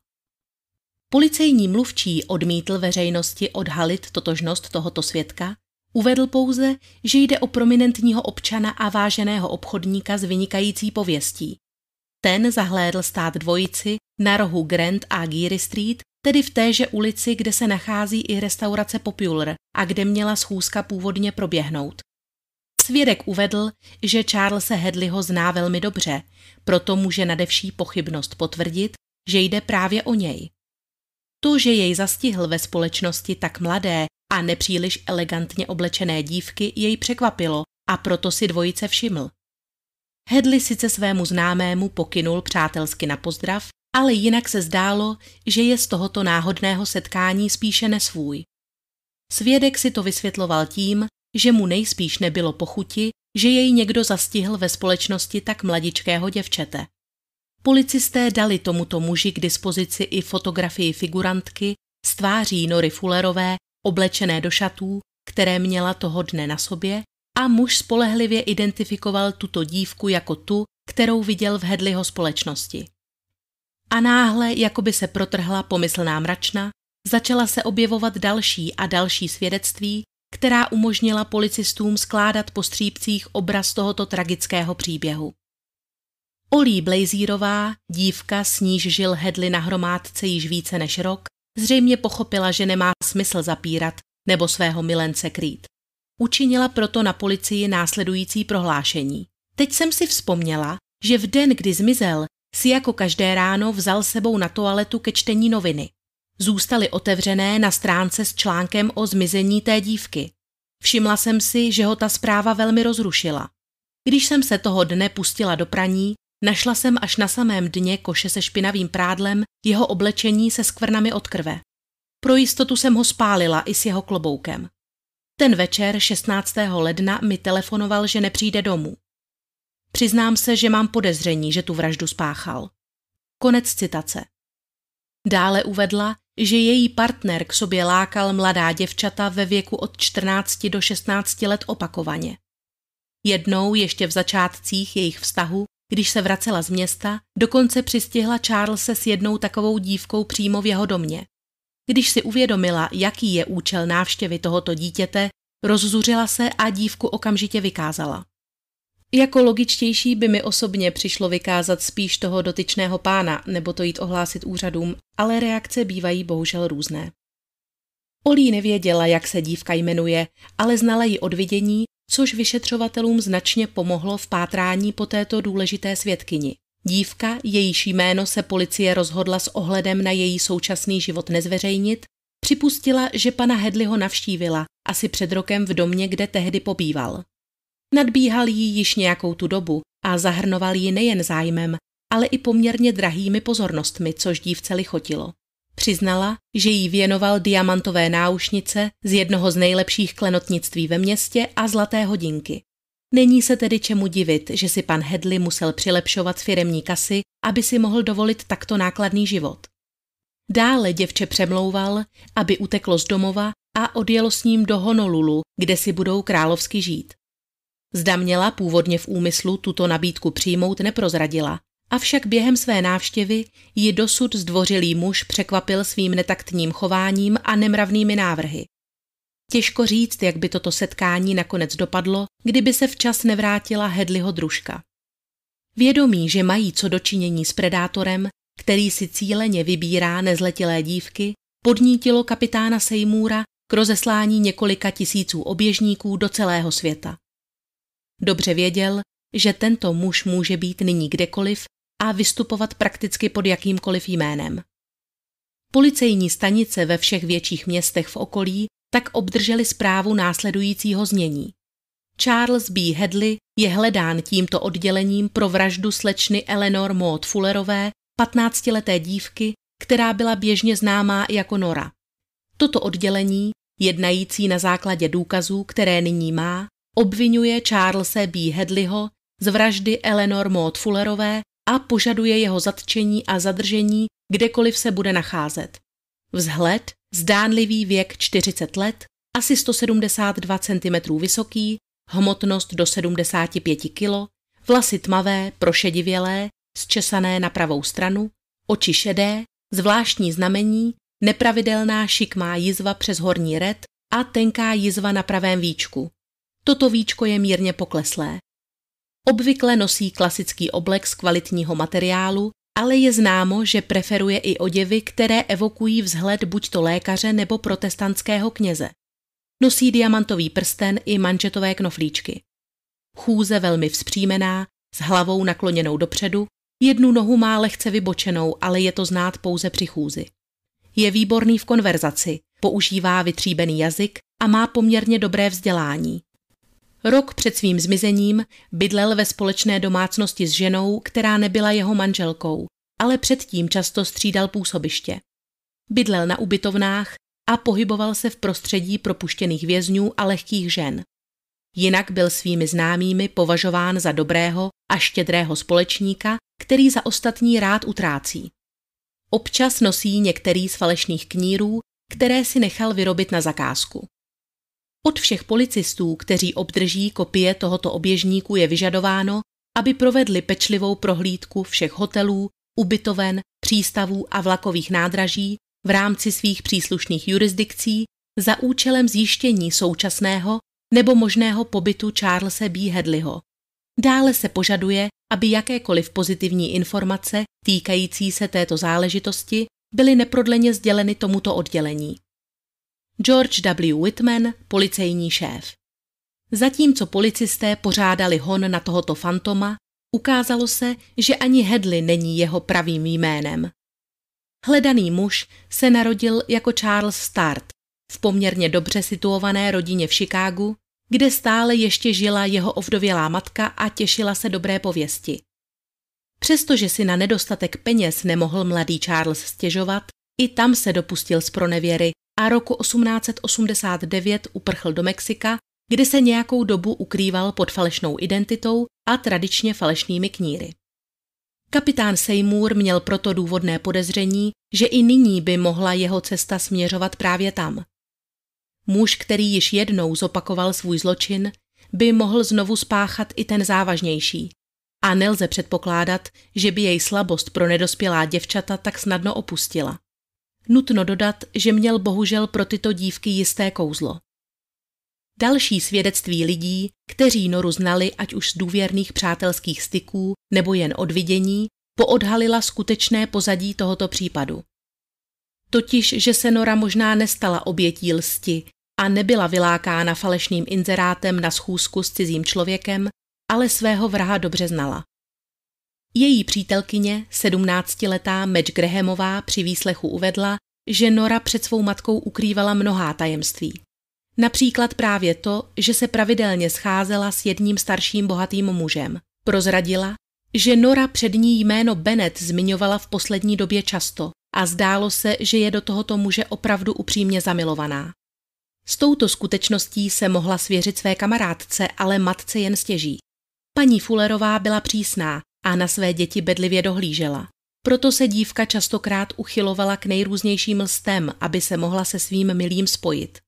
Policejní mluvčí odmítl veřejnosti odhalit totožnost tohoto svědka, uvedl pouze, že jde o prominentního občana a váženého obchodníka s vynikající pověstí. Ten zahlédl stát dvojici na rohu Grand a Geary Street tedy v téže ulici, kde se nachází i restaurace Popular a kde měla schůzka původně proběhnout. Svědek uvedl, že Charlesa Hedleyho zná velmi dobře, proto může nadevší pochybnost potvrdit, že jde právě o něj. To, že jej zastihl ve společnosti tak mladé a nepříliš elegantně oblečené dívky, jej překvapilo a proto si dvojice všiml. Hedley sice svému známému pokynul přátelsky na pozdrav, ale jinak se zdálo, že je z tohoto náhodného setkání spíše nesvůj. Svědek si to vysvětloval tím, že mu nejspíš nebylo pochuti, že jej někdo zastihl ve společnosti tak mladičkého děvčete. Policisté dali tomuto muži k dispozici i fotografii figurantky s tváří Nory Fullerové, oblečené do šatů, které měla toho dne na sobě, a muž spolehlivě identifikoval tuto dívku jako tu, kterou viděl v Hedleyho společnosti. A náhle, jako by se protrhla pomyslná mračna, začala se objevovat další a další svědectví, která umožnila policistům skládat po střípcích obraz tohoto tragického příběhu. Olí Blazírová, dívka, s níž žil Hedli na hromádce již více než rok, zřejmě pochopila, že nemá smysl zapírat nebo svého milence krýt. Učinila proto na policii následující prohlášení. Teď jsem si vzpomněla, že v den, kdy zmizel, si jako každé ráno vzal sebou na toaletu ke čtení noviny. Zůstaly otevřené na stránce s článkem o zmizení té dívky. Všimla jsem si, že ho ta zpráva velmi rozrušila. Když jsem se toho dne pustila do praní, našla jsem až na samém dně koše se špinavým prádlem jeho oblečení se skvrnami od krve. Pro jistotu jsem ho spálila i s jeho kloboukem. Ten večer 16. ledna mi telefonoval, že nepřijde domů. Přiznám se, že mám podezření, že tu vraždu spáchal. Konec citace. Dále uvedla, že její partner k sobě lákal mladá děvčata ve věku od 14 do 16 let opakovaně. Jednou ještě v začátcích jejich vztahu, když se vracela z města, dokonce přistihla Charlesa s jednou takovou dívkou přímo v jeho domě. Když si uvědomila, jaký je účel návštěvy tohoto dítěte, rozzuřila se a dívku okamžitě vykázala. Jako logičtější by mi osobně přišlo vykázat spíš toho dotyčného pána nebo to jít ohlásit úřadům, ale reakce bývají bohužel různé. Olí nevěděla, jak se dívka jmenuje, ale znala ji od vidění, což vyšetřovatelům značně pomohlo v pátrání po této důležité svědkyni. Dívka, jejíž jméno se policie rozhodla s ohledem na její současný život nezveřejnit, připustila, že pana Hedliho navštívila asi před rokem v domě, kde tehdy pobýval. Nadbíhal jí již nějakou tu dobu a zahrnoval ji nejen zájmem, ale i poměrně drahými pozornostmi, což dívce lichotilo. Přiznala, že jí věnoval diamantové náušnice z jednoho z nejlepších klenotnictví ve městě a zlaté hodinky. Není se tedy čemu divit, že si pan Hedley musel přilepšovat firemní kasy, aby si mohl dovolit takto nákladný život. Dále děvče přemlouval, aby uteklo z domova a odjelo s ním do Honolulu, kde si budou královsky žít. Zda měla původně v úmyslu tuto nabídku přijmout neprozradila, avšak během své návštěvy ji dosud zdvořilý muž překvapil svým netaktním chováním a nemravnými návrhy. Těžko říct, jak by toto setkání nakonec dopadlo, kdyby se včas nevrátila Hedliho družka. Vědomí, že mají co dočinění s predátorem, který si cíleně vybírá nezletilé dívky, podnítilo kapitána Seymoura k rozeslání několika tisíců oběžníků do celého světa. Dobře věděl, že tento muž může být nyní kdekoliv a vystupovat prakticky pod jakýmkoliv jménem. Policejní stanice ve všech větších městech v okolí tak obdrželi zprávu následujícího znění. Charles B. Hedley je hledán tímto oddělením pro vraždu slečny Eleanor Maud Fullerové, 15-leté dívky, která byla běžně známá jako Nora. Toto oddělení, jednající na základě důkazů, které nyní má, obvinuje Charlesa B. Hedleyho z vraždy Eleanor Maud Fullerové a požaduje jeho zatčení a zadržení, kdekoliv se bude nacházet. Vzhled, zdánlivý věk 40 let, asi 172 cm vysoký, hmotnost do 75 kg, vlasy tmavé, prošedivělé, zčesané na pravou stranu, oči šedé, zvláštní znamení, nepravidelná šikmá jizva přes horní red a tenká jizva na pravém víčku. Toto víčko je mírně pokleslé. Obvykle nosí klasický oblek z kvalitního materiálu, ale je známo, že preferuje i oděvy, které evokují vzhled buď to lékaře nebo protestantského kněze. Nosí diamantový prsten i manžetové knoflíčky. Chůze velmi vzpřímená, s hlavou nakloněnou dopředu, jednu nohu má lehce vybočenou, ale je to znát pouze při chůzi. Je výborný v konverzaci, používá vytříbený jazyk a má poměrně dobré vzdělání. Rok před svým zmizením bydlel ve společné domácnosti s ženou, která nebyla jeho manželkou, ale předtím často střídal působiště. Bydlel na ubytovnách a pohyboval se v prostředí propuštěných vězňů a lehkých žen. Jinak byl svými známými považován za dobrého a štědrého společníka, který za ostatní rád utrácí. Občas nosí některý z falešných knírů, které si nechal vyrobit na zakázku. Od všech policistů, kteří obdrží kopie tohoto oběžníku, je vyžadováno, aby provedli pečlivou prohlídku všech hotelů, ubytoven, přístavů a vlakových nádraží v rámci svých příslušných jurisdikcí za účelem zjištění současného nebo možného pobytu Charlesa B. Hedleyho. Dále se požaduje, aby jakékoliv pozitivní informace týkající se této záležitosti byly neprodleně sděleny tomuto oddělení. George W. Whitman, policejní šéf. Zatímco policisté pořádali hon na tohoto fantoma, ukázalo se, že ani Hedley není jeho pravým jménem. Hledaný muž se narodil jako Charles Start v poměrně dobře situované rodině v Chicagu, kde stále ještě žila jeho ovdovělá matka a těšila se dobré pověsti. Přestože si na nedostatek peněz nemohl mladý Charles stěžovat, i tam se dopustil z pronevěry a roku 1889 uprchl do Mexika, kde se nějakou dobu ukrýval pod falešnou identitou a tradičně falešnými kníry. Kapitán Seymour měl proto důvodné podezření, že i nyní by mohla jeho cesta směřovat právě tam. Muž, který již jednou zopakoval svůj zločin, by mohl znovu spáchat i ten závažnější. A nelze předpokládat, že by jej slabost pro nedospělá děvčata tak snadno opustila. Nutno dodat, že měl bohužel pro tyto dívky jisté kouzlo. Další svědectví lidí, kteří Noru znali ať už z důvěrných přátelských styků nebo jen od vidění, poodhalila skutečné pozadí tohoto případu. Totiž, že se Nora možná nestala obětí lsti a nebyla vylákána falešným inzerátem na schůzku s cizím člověkem, ale svého vraha dobře znala. Její přítelkyně, sedmnáctiletá Madge Grahamová, při výslechu uvedla, že Nora před svou matkou ukrývala mnohá tajemství. Například právě to, že se pravidelně scházela s jedním starším bohatým mužem. Prozradila, že Nora před ní jméno Bennett zmiňovala v poslední době často a zdálo se, že je do tohoto muže opravdu upřímně zamilovaná. S touto skutečností se mohla svěřit své kamarádce, ale matce jen stěží. Paní Fullerová byla přísná a na své děti bedlivě dohlížela. Proto se dívka častokrát uchylovala k nejrůznějším lstem, aby se mohla se svým milým spojit.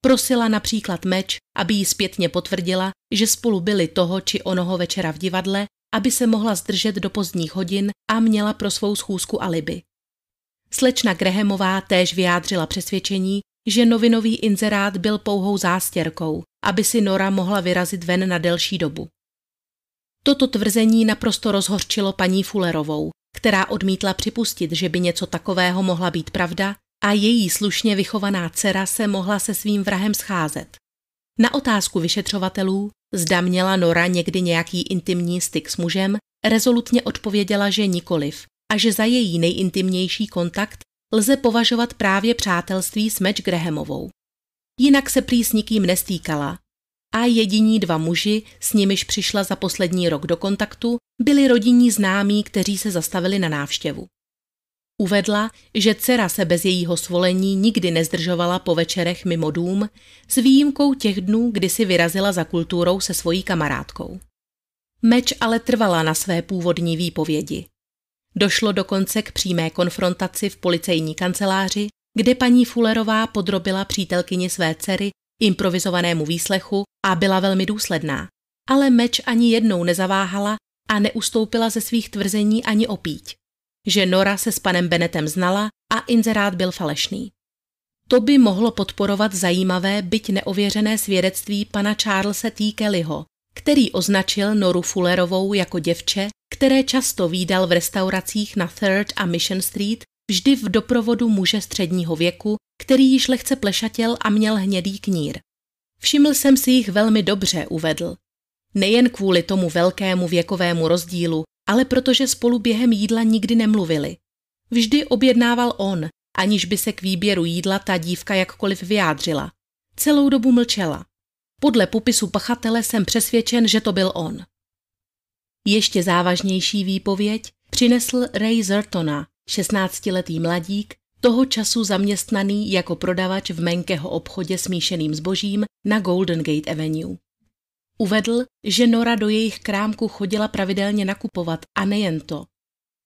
Prosila například Meč, aby jí zpětně potvrdila, že spolu byli toho či onoho večera v divadle, aby se mohla zdržet do pozdních hodin a měla pro svou schůzku alibi. Slečna Grahamová též vyjádřila přesvědčení, že novinový inzerát byl pouhou zástěrkou, aby si Nora mohla vyrazit ven na delší dobu. Toto tvrzení naprosto rozhorčilo paní Fullerovou, která odmítla připustit, že by něco takového mohla být pravda a její slušně vychovaná dcera se mohla se svým vrahem scházet. Na otázku vyšetřovatelů, zda měla Nora někdy nějaký intimní styk s mužem, rezolutně odpověděla, že nikoliv a že za její nejintimnější kontakt lze považovat právě přátelství s Match Grahamovou. Jinak se prý s nikým nestýkala a jediní dva muži, s nimiž přišla za poslední rok do kontaktu, byli rodinní známí, kteří se zastavili na návštěvu. Uvedla, že dcera se bez jejího svolení nikdy nezdržovala po večerech mimo dům, s výjimkou těch dnů, kdy si vyrazila za kulturou se svojí kamarádkou. Meč ale trvala na své původní výpovědi. Došlo dokonce k přímé konfrontaci v policejní kanceláři, kde paní Fullerová podrobila přítelkyni své dcery improvizovanému výslechu a byla velmi důsledná. Ale Meč ani jednou nezaváhala a neustoupila ze svých tvrzení ani opíť že Nora se s panem Benetem znala a inzerát byl falešný. To by mohlo podporovat zajímavé, byť neověřené svědectví pana Charlesa T. Kellyho, který označil Noru Fullerovou jako děvče, které často výdal v restauracích na Third a Mission Street, vždy v doprovodu muže středního věku, který již lehce plešatěl a měl hnědý knír. Všiml jsem si jich velmi dobře, uvedl. Nejen kvůli tomu velkému věkovému rozdílu, ale protože spolu během jídla nikdy nemluvili. Vždy objednával on, aniž by se k výběru jídla ta dívka jakkoliv vyjádřila. Celou dobu mlčela. Podle popisu pachatele jsem přesvědčen, že to byl on. Ještě závažnější výpověď přinesl Ray Zertona, 16-letý mladík, toho času zaměstnaný jako prodavač v Menkeho obchodě s míšeným zbožím na Golden Gate Avenue. Uvedl, že Nora do jejich krámku chodila pravidelně nakupovat a nejen to.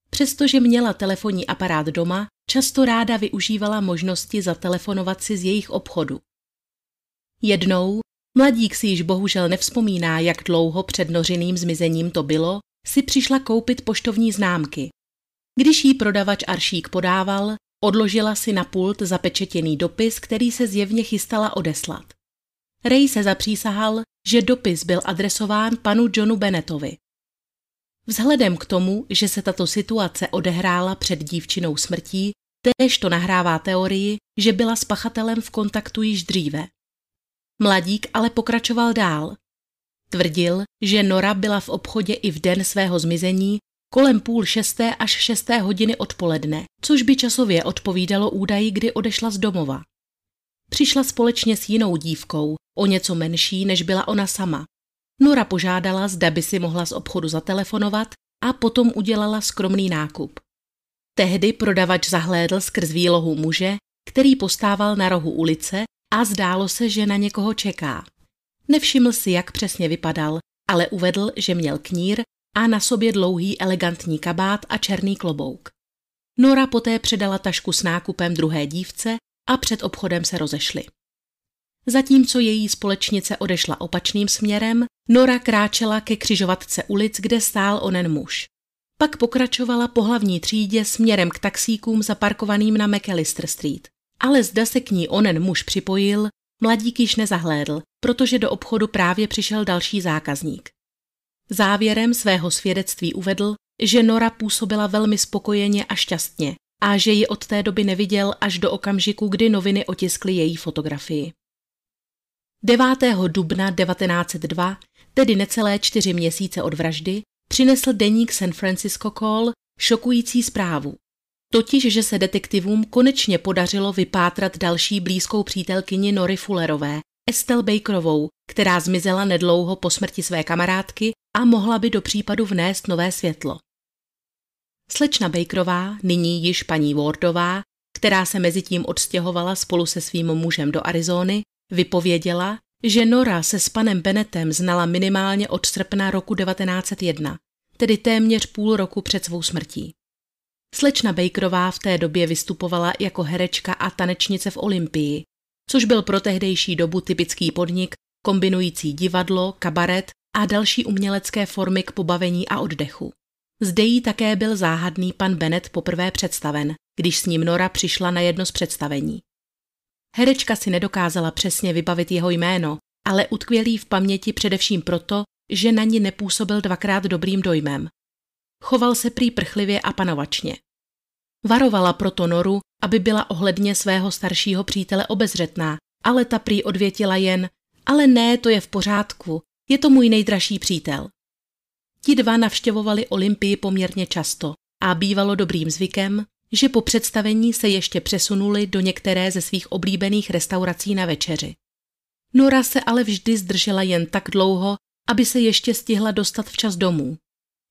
Přestože měla telefonní aparát doma, často ráda využívala možnosti zatelefonovat si z jejich obchodu. Jednou, mladík si již bohužel nevzpomíná, jak dlouho před nořiným zmizením to bylo, si přišla koupit poštovní známky. Když jí prodavač Aršík podával, odložila si na pult zapečetěný dopis, který se zjevně chystala odeslat. Ray se zapřísahal, že dopis byl adresován panu Johnu Bennettovi. Vzhledem k tomu, že se tato situace odehrála před dívčinou smrtí, též to nahrává teorii, že byla s pachatelem v kontaktu již dříve. Mladík ale pokračoval dál. Tvrdil, že Nora byla v obchodě i v den svého zmizení kolem půl šesté až šesté hodiny odpoledne, což by časově odpovídalo údaji, kdy odešla z domova. Přišla společně s jinou dívkou, o něco menší, než byla ona sama. Nora požádala, zda by si mohla z obchodu zatelefonovat a potom udělala skromný nákup. Tehdy prodavač zahlédl skrz výlohu muže, který postával na rohu ulice a zdálo se, že na někoho čeká. Nevšiml si, jak přesně vypadal, ale uvedl, že měl knír a na sobě dlouhý elegantní kabát a černý klobouk. Nora poté předala tašku s nákupem druhé dívce a před obchodem se rozešli. Zatímco její společnice odešla opačným směrem, Nora kráčela ke křižovatce ulic, kde stál onen muž. Pak pokračovala po hlavní třídě směrem k taxíkům zaparkovaným na McAllister Street. Ale zda se k ní onen muž připojil, mladík již nezahlédl, protože do obchodu právě přišel další zákazník. Závěrem svého svědectví uvedl, že Nora působila velmi spokojeně a šťastně a že ji od té doby neviděl až do okamžiku, kdy noviny otiskly její fotografii. 9. dubna 1902, tedy necelé čtyři měsíce od vraždy, přinesl deník San Francisco Call šokující zprávu. Totiž, že se detektivům konečně podařilo vypátrat další blízkou přítelkyni Nory Fullerové, Estelle Bakerovou, která zmizela nedlouho po smrti své kamarádky a mohla by do případu vnést nové světlo. Slečna Bakerová, nyní již paní Wardová, která se mezi tím odstěhovala spolu se svým mužem do Arizony, vypověděla, že Nora se s panem Bennettem znala minimálně od srpna roku 1901, tedy téměř půl roku před svou smrtí. Slečna Bakerová v té době vystupovala jako herečka a tanečnice v Olympii, což byl pro tehdejší dobu typický podnik kombinující divadlo, kabaret a další umělecké formy k pobavení a oddechu. Zde jí také byl záhadný pan Bennett poprvé představen, když s ním Nora přišla na jedno z představení. Herečka si nedokázala přesně vybavit jeho jméno, ale utkvělý v paměti především proto, že na ní nepůsobil dvakrát dobrým dojmem. Choval se prý prchlivě a panovačně. Varovala proto Noru, aby byla ohledně svého staršího přítele obezřetná, ale ta prý odvětila jen, ale ne, to je v pořádku, je to můj nejdražší přítel. Ti dva navštěvovali Olympii poměrně často a bývalo dobrým zvykem, že po představení se ještě přesunuli do některé ze svých oblíbených restaurací na večeři. Nora se ale vždy zdržela jen tak dlouho, aby se ještě stihla dostat včas domů.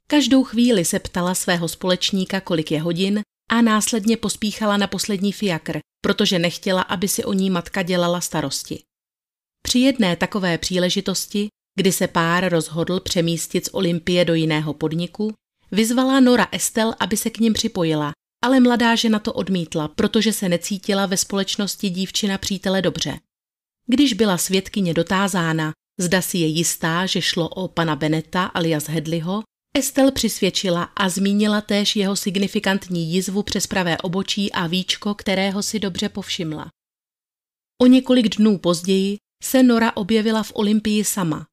Každou chvíli se ptala svého společníka, kolik je hodin a následně pospíchala na poslední fiakr, protože nechtěla, aby si o ní matka dělala starosti. Při jedné takové příležitosti, kdy se pár rozhodl přemístit z Olympie do jiného podniku, vyzvala Nora Estel, aby se k ním připojila, ale mladá žena to odmítla, protože se necítila ve společnosti dívčina přítele dobře. Když byla svědkyně dotázána, zda si je jistá, že šlo o pana Beneta alias Hedliho, Estel přisvědčila a zmínila též jeho signifikantní jizvu přes pravé obočí a víčko, kterého si dobře povšimla. O několik dnů později se Nora objevila v Olympii sama.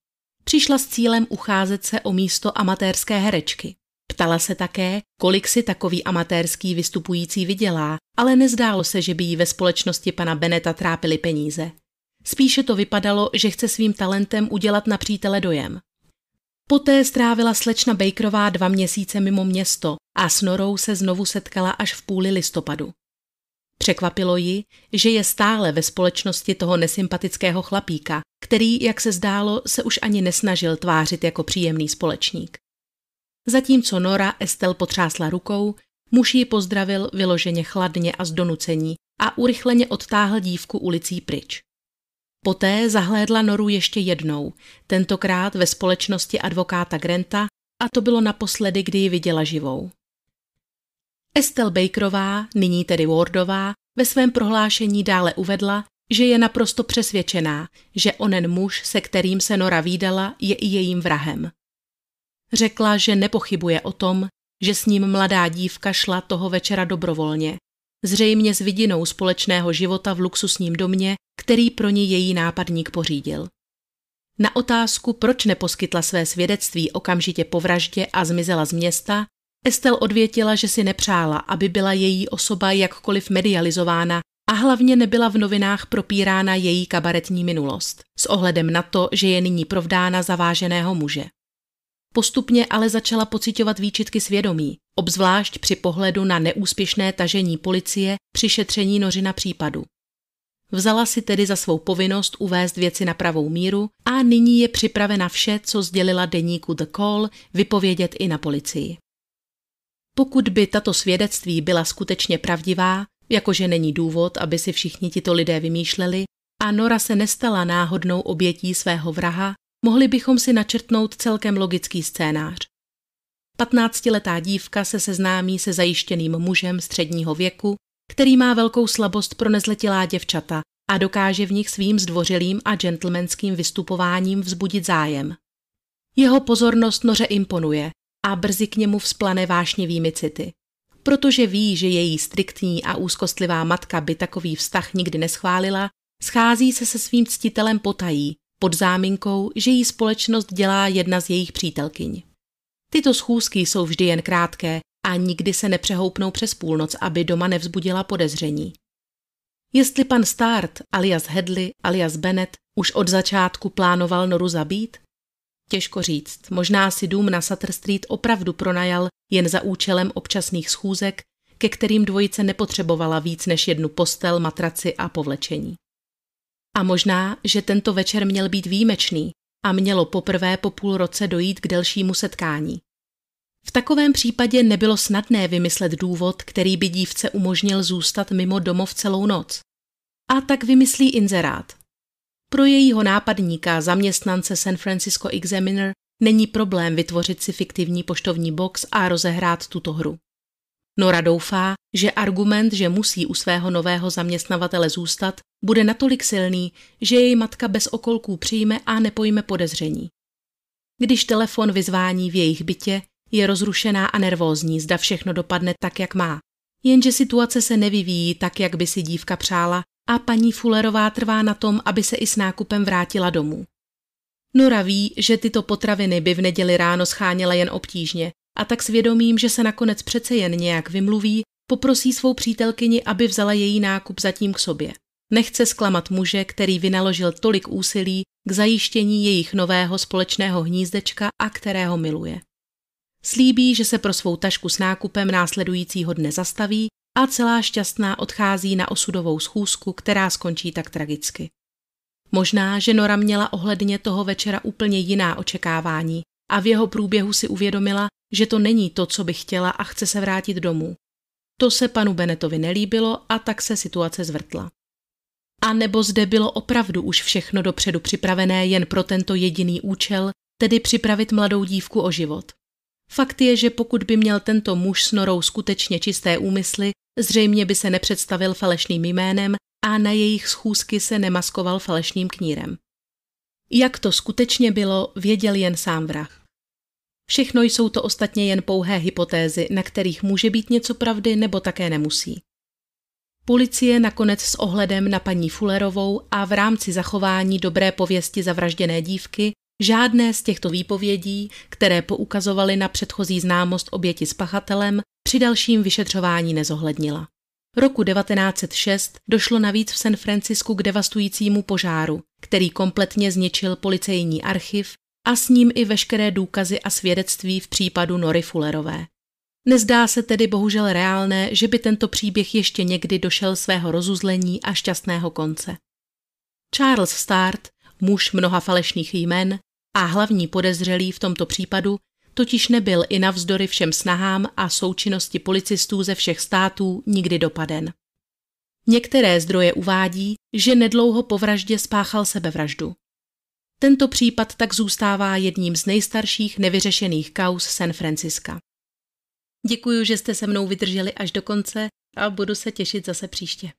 Přišla s cílem ucházet se o místo amatérské herečky. Ptala se také, kolik si takový amatérský vystupující vydělá, ale nezdálo se, že by jí ve společnosti pana Beneta trápily peníze. Spíše to vypadalo, že chce svým talentem udělat na přítele dojem. Poté strávila slečna Bakerová dva měsíce mimo město a s Norou se znovu setkala až v půli listopadu. Překvapilo ji, že je stále ve společnosti toho nesympatického chlapíka, který, jak se zdálo, se už ani nesnažil tvářit jako příjemný společník. Zatímco Nora Estel potřásla rukou, muž ji pozdravil vyloženě chladně a z donucení a urychleně odtáhl dívku ulicí pryč. Poté zahlédla Noru ještě jednou, tentokrát ve společnosti advokáta Grenta a to bylo naposledy, kdy ji viděla živou. Estelle Bakerová, nyní tedy Wardová, ve svém prohlášení dále uvedla, že je naprosto přesvědčená, že onen muž, se kterým se Nora výdala, je i jejím vrahem. Řekla, že nepochybuje o tom, že s ním mladá dívka šla toho večera dobrovolně, zřejmě s vidinou společného života v luxusním domě, který pro ní její nápadník pořídil. Na otázku, proč neposkytla své svědectví okamžitě po vraždě a zmizela z města, Estel odvětila, že si nepřála, aby byla její osoba jakkoliv medializována a hlavně nebyla v novinách propírána její kabaretní minulost, s ohledem na to, že je nyní provdána zaváženého muže. Postupně ale začala pocitovat výčitky svědomí, obzvlášť při pohledu na neúspěšné tažení policie při šetření nořina případu. Vzala si tedy za svou povinnost uvést věci na pravou míru a nyní je připravena vše, co sdělila deníku The Call, vypovědět i na policii. Pokud by tato svědectví byla skutečně pravdivá, jakože není důvod, aby si všichni tito lidé vymýšleli, a Nora se nestala náhodnou obětí svého vraha, mohli bychom si načrtnout celkem logický scénář. Patnáctiletá dívka se seznámí se zajištěným mužem středního věku, který má velkou slabost pro nezletilá děvčata a dokáže v nich svým zdvořilým a gentlemanským vystupováním vzbudit zájem. Jeho pozornost noře imponuje a brzy k němu vzplane vášnivými city. Protože ví, že její striktní a úzkostlivá matka by takový vztah nikdy neschválila, schází se se svým ctitelem potají, pod záminkou, že jí společnost dělá jedna z jejich přítelkyň. Tyto schůzky jsou vždy jen krátké a nikdy se nepřehoupnou přes půlnoc, aby doma nevzbudila podezření. Jestli pan Start alias Hedley alias Bennett už od začátku plánoval Noru zabít? Těžko říct, možná si dům na Sutter Street opravdu pronajal jen za účelem občasných schůzek, ke kterým dvojice nepotřebovala víc než jednu postel, matraci a povlečení. A možná, že tento večer měl být výjimečný a mělo poprvé po půl roce dojít k delšímu setkání. V takovém případě nebylo snadné vymyslet důvod, který by dívce umožnil zůstat mimo domov celou noc. A tak vymyslí inzerát. Pro jejího nápadníka, zaměstnance San Francisco Examiner, není problém vytvořit si fiktivní poštovní box a rozehrát tuto hru. Nora doufá, že argument, že musí u svého nového zaměstnavatele zůstat, bude natolik silný, že její matka bez okolků přijme a nepojme podezření. Když telefon vyzvání v jejich bytě, je rozrušená a nervózní, zda všechno dopadne tak, jak má. Jenže situace se nevyvíjí tak, jak by si dívka přála a paní Fullerová trvá na tom, aby se i s nákupem vrátila domů. Nora ví, že tyto potraviny by v neděli ráno scháněla jen obtížně a tak svědomím, že se nakonec přece jen nějak vymluví, poprosí svou přítelkyni, aby vzala její nákup zatím k sobě. Nechce zklamat muže, který vynaložil tolik úsilí k zajištění jejich nového společného hnízdečka a kterého miluje. Slíbí, že se pro svou tašku s nákupem následujícího dne zastaví a celá šťastná odchází na osudovou schůzku, která skončí tak tragicky. Možná, že Nora měla ohledně toho večera úplně jiná očekávání a v jeho průběhu si uvědomila, že to není to, co by chtěla a chce se vrátit domů. To se panu Benetovi nelíbilo a tak se situace zvrtla. A nebo zde bylo opravdu už všechno dopředu připravené jen pro tento jediný účel, tedy připravit mladou dívku o život. Fakt je, že pokud by měl tento muž s Norou skutečně čisté úmysly, zřejmě by se nepředstavil falešným jménem a na jejich schůzky se nemaskoval falešným knírem. Jak to skutečně bylo, věděl jen sám vrah. Všechno jsou to ostatně jen pouhé hypotézy, na kterých může být něco pravdy nebo také nemusí. Policie nakonec s ohledem na paní Fullerovou a v rámci zachování dobré pověsti zavražděné dívky žádné z těchto výpovědí, které poukazovaly na předchozí známost oběti s pachatelem, při dalším vyšetřování nezohlednila. Roku 1906 došlo navíc v San Francisku k devastujícímu požáru, který kompletně zničil policejní archiv a s ním i veškeré důkazy a svědectví v případu Nory Fullerové. Nezdá se tedy bohužel reálné, že by tento příběh ještě někdy došel svého rozuzlení a šťastného konce. Charles Start, muž mnoha falešných jmen a hlavní podezřelý v tomto případu, totiž nebyl i navzdory všem snahám a součinnosti policistů ze všech států nikdy dopaden. Některé zdroje uvádí, že nedlouho po vraždě spáchal sebevraždu. Tento případ tak zůstává jedním z nejstarších nevyřešených kaus San Franciska. Děkuji, že jste se mnou vydrželi až do konce a budu se těšit zase příště.